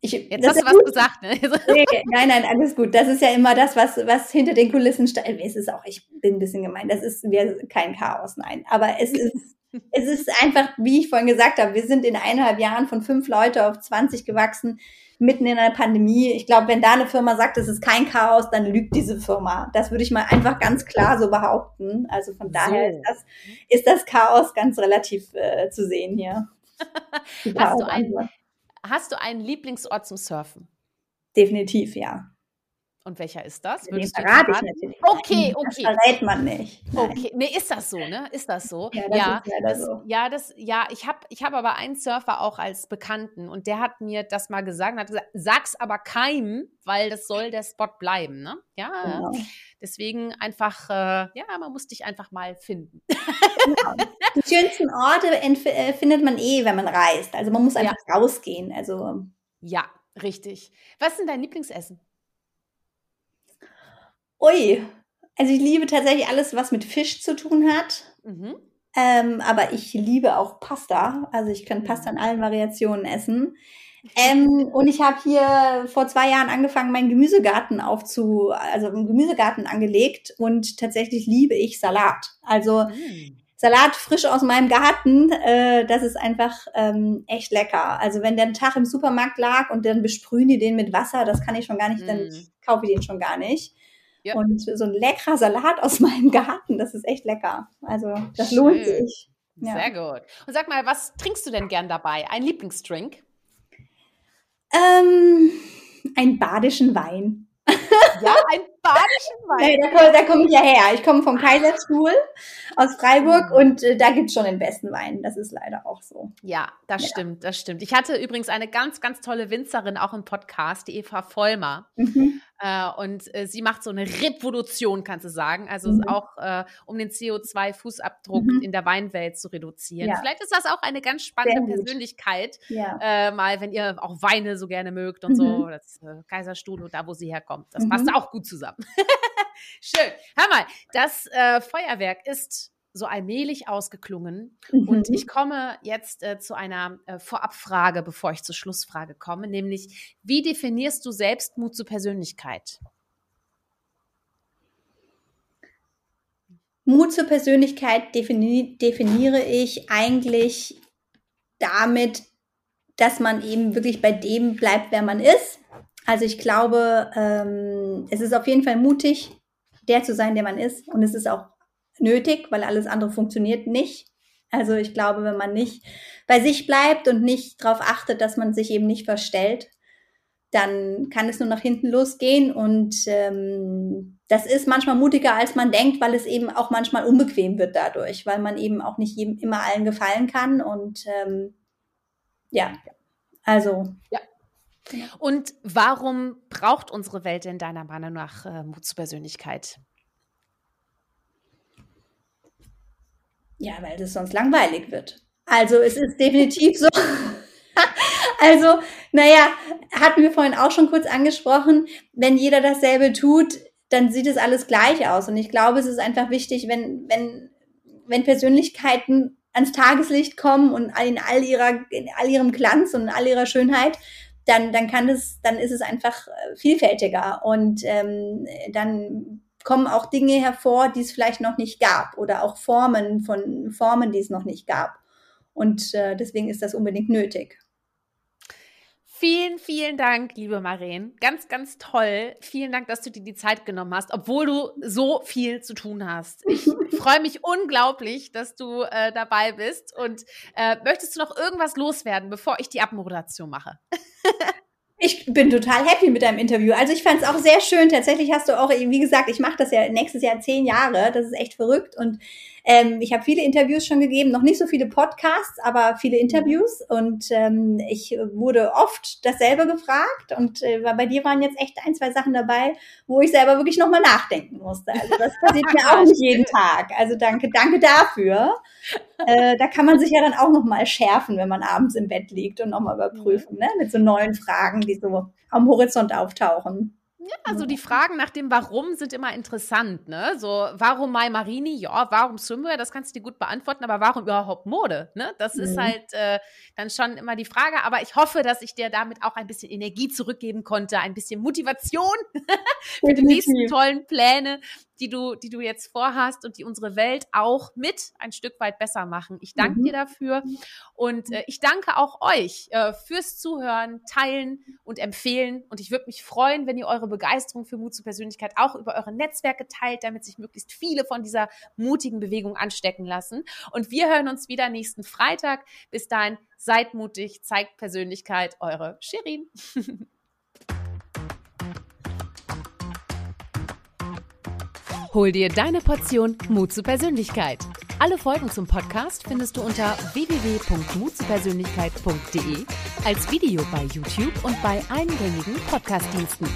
Ich, Jetzt hast du was gut. gesagt, ne? nee, nein, nein, alles gut. Das ist ja immer das, was, was hinter den Kulissen steht. Es ist auch, ich bin ein bisschen gemein. Das ist kein Chaos, nein. Aber es ist, es ist einfach, wie ich vorhin gesagt habe, wir sind in eineinhalb Jahren von fünf Leute auf 20 gewachsen, mitten in einer Pandemie. Ich glaube, wenn da eine Firma sagt, es ist kein Chaos, dann lügt diese Firma. Das würde ich mal einfach ganz klar so behaupten. Also von daher so. ist, das, ist das Chaos ganz relativ äh, zu sehen hier. Hast du einen, Hast du einen Lieblingsort zum Surfen? Definitiv, ja. Und welcher ist das? Würdest Den verrate ich natürlich. Okay, okay. Das verrät man nicht. Nein. Okay, nee, ist das so, ne? Ist das so? Ja, das ja, das, so. ja, das, ja, ich habe ich hab aber einen Surfer auch als Bekannten und der hat mir das mal gesagt und hat gesagt, sag's aber keinem, weil das soll der Spot bleiben, ne? Ja, genau. deswegen einfach, äh, ja, man muss dich einfach mal finden. Genau. Die schönsten Orte äh, findet man eh, wenn man reist. Also man muss einfach ja. rausgehen. Also ja, richtig. Was ist denn dein Lieblingsessen? Ui, also ich liebe tatsächlich alles, was mit Fisch zu tun hat. Mhm. Ähm, aber ich liebe auch Pasta. Also ich kann Pasta in mhm. allen Variationen essen. Ähm, und ich habe hier vor zwei Jahren angefangen, meinen Gemüsegarten aufzu, also einen Gemüsegarten angelegt und tatsächlich liebe ich Salat. Also mhm. Salat frisch aus meinem Garten, äh, das ist einfach ähm, echt lecker. Also wenn der einen Tag im Supermarkt lag und dann besprühen die den mit Wasser, das kann ich schon gar nicht, mhm. dann kaufe ich den schon gar nicht. Ja. Und so ein leckerer Salat aus meinem Garten, das ist echt lecker. Also das Schön. lohnt sich. Ja. Sehr gut. Und sag mal, was trinkst du denn gern dabei? Ein Lieblingsdrink? Ähm, einen badischen Wein. Ja, ein badischen Wein. Da, komme ich ja her. Ich komme vom Kaiserstuhl aus Freiburg mhm. und äh, da es schon den besten Wein. Das ist leider auch so. Ja, das ja. stimmt, das stimmt. Ich hatte übrigens eine ganz, ganz tolle Winzerin auch im Podcast, die Eva Vollmer. Mhm. Äh, und äh, sie macht so eine Revolution, kannst du sagen. Also mhm. auch äh, um den CO2-Fußabdruck mhm. in der Weinwelt zu reduzieren. Ja. Vielleicht ist das auch eine ganz spannende Persönlichkeit. Ja. Äh, mal, wenn ihr auch Weine so gerne mögt und so. Mhm. Das äh, Kaiserstuhl und da, wo sie herkommt. Das passt mhm. auch gut zusammen. Schön. Hör mal, das äh, Feuerwerk ist so allmählich ausgeklungen. Mhm. Und ich komme jetzt äh, zu einer äh, Vorabfrage, bevor ich zur Schlussfrage komme, nämlich, wie definierst du Selbstmut zur Persönlichkeit? Mut zur Persönlichkeit defini definiere ich eigentlich damit, dass man eben wirklich bei dem bleibt, wer man ist. Also ich glaube, ähm, es ist auf jeden Fall mutig, der zu sein, der man ist. Und es ist auch nötig, weil alles andere funktioniert nicht. Also ich glaube, wenn man nicht bei sich bleibt und nicht darauf achtet, dass man sich eben nicht verstellt, dann kann es nur nach hinten losgehen. Und ähm, das ist manchmal mutiger, als man denkt, weil es eben auch manchmal unbequem wird dadurch, weil man eben auch nicht jedem immer allen gefallen kann. Und ähm, ja, also. Ja. Und warum braucht unsere Welt denn deiner Meinung nach äh, Mut zur Persönlichkeit? Ja, weil es sonst langweilig wird. Also es ist definitiv so. also, naja, hatten wir vorhin auch schon kurz angesprochen, wenn jeder dasselbe tut, dann sieht es alles gleich aus. Und ich glaube, es ist einfach wichtig, wenn, wenn, wenn Persönlichkeiten ans Tageslicht kommen und in all ihrer, in all ihrem Glanz und in all ihrer Schönheit, dann, dann kann es, dann ist es einfach äh, vielfältiger und ähm, dann kommen auch Dinge hervor, die es vielleicht noch nicht gab oder auch Formen von Formen, die es noch nicht gab. Und äh, deswegen ist das unbedingt nötig. Vielen, vielen Dank, liebe Maren. Ganz, ganz toll. Vielen Dank, dass du dir die Zeit genommen hast, obwohl du so viel zu tun hast. Ich freue mich unglaublich, dass du äh, dabei bist. Und äh, möchtest du noch irgendwas loswerden, bevor ich die Abmoderation mache? Ich bin total happy mit deinem Interview. Also ich fand es auch sehr schön. Tatsächlich hast du auch, wie gesagt, ich mache das ja nächstes Jahr zehn Jahre. Das ist echt verrückt. Und ähm, ich habe viele Interviews schon gegeben, noch nicht so viele Podcasts, aber viele Interviews. Und ähm, ich wurde oft dasselbe gefragt. Und äh, bei dir waren jetzt echt ein, zwei Sachen dabei, wo ich selber wirklich nochmal nachdenken musste. Also das passiert mir auch nicht jeden Tag. Also danke, danke dafür. Äh, da kann man sich ja dann auch nochmal schärfen, wenn man abends im Bett liegt und nochmal überprüfen, ne? Mit so neuen Fragen, die so am Horizont auftauchen. Ja, also die Fragen nach dem Warum sind immer interessant, ne? So, warum Mai Marini? Ja, warum Swimwear? Das kannst du dir gut beantworten, aber warum überhaupt Mode? Ne? Das mhm. ist halt äh, dann schon immer die Frage. Aber ich hoffe, dass ich dir damit auch ein bisschen Energie zurückgeben konnte, ein bisschen Motivation für die nächsten tollen Pläne, die du, die du jetzt vorhast und die unsere Welt auch mit ein Stück weit besser machen. Ich danke mhm. dir dafür und äh, ich danke auch euch äh, fürs Zuhören, Teilen und Empfehlen. Und ich würde mich freuen, wenn ihr eure Begeisterung für Mut zur Persönlichkeit auch über eure Netzwerke teilt, damit sich möglichst viele von dieser mutigen Bewegung anstecken lassen. Und wir hören uns wieder nächsten Freitag. Bis dahin, seid mutig, zeigt Persönlichkeit, eure Shirin. Hol dir deine Portion Mut zur Persönlichkeit. Alle Folgen zum Podcast findest du unter www.mutzupersönlichkeit.de als Video bei YouTube und bei allen gängigen Podcastdiensten.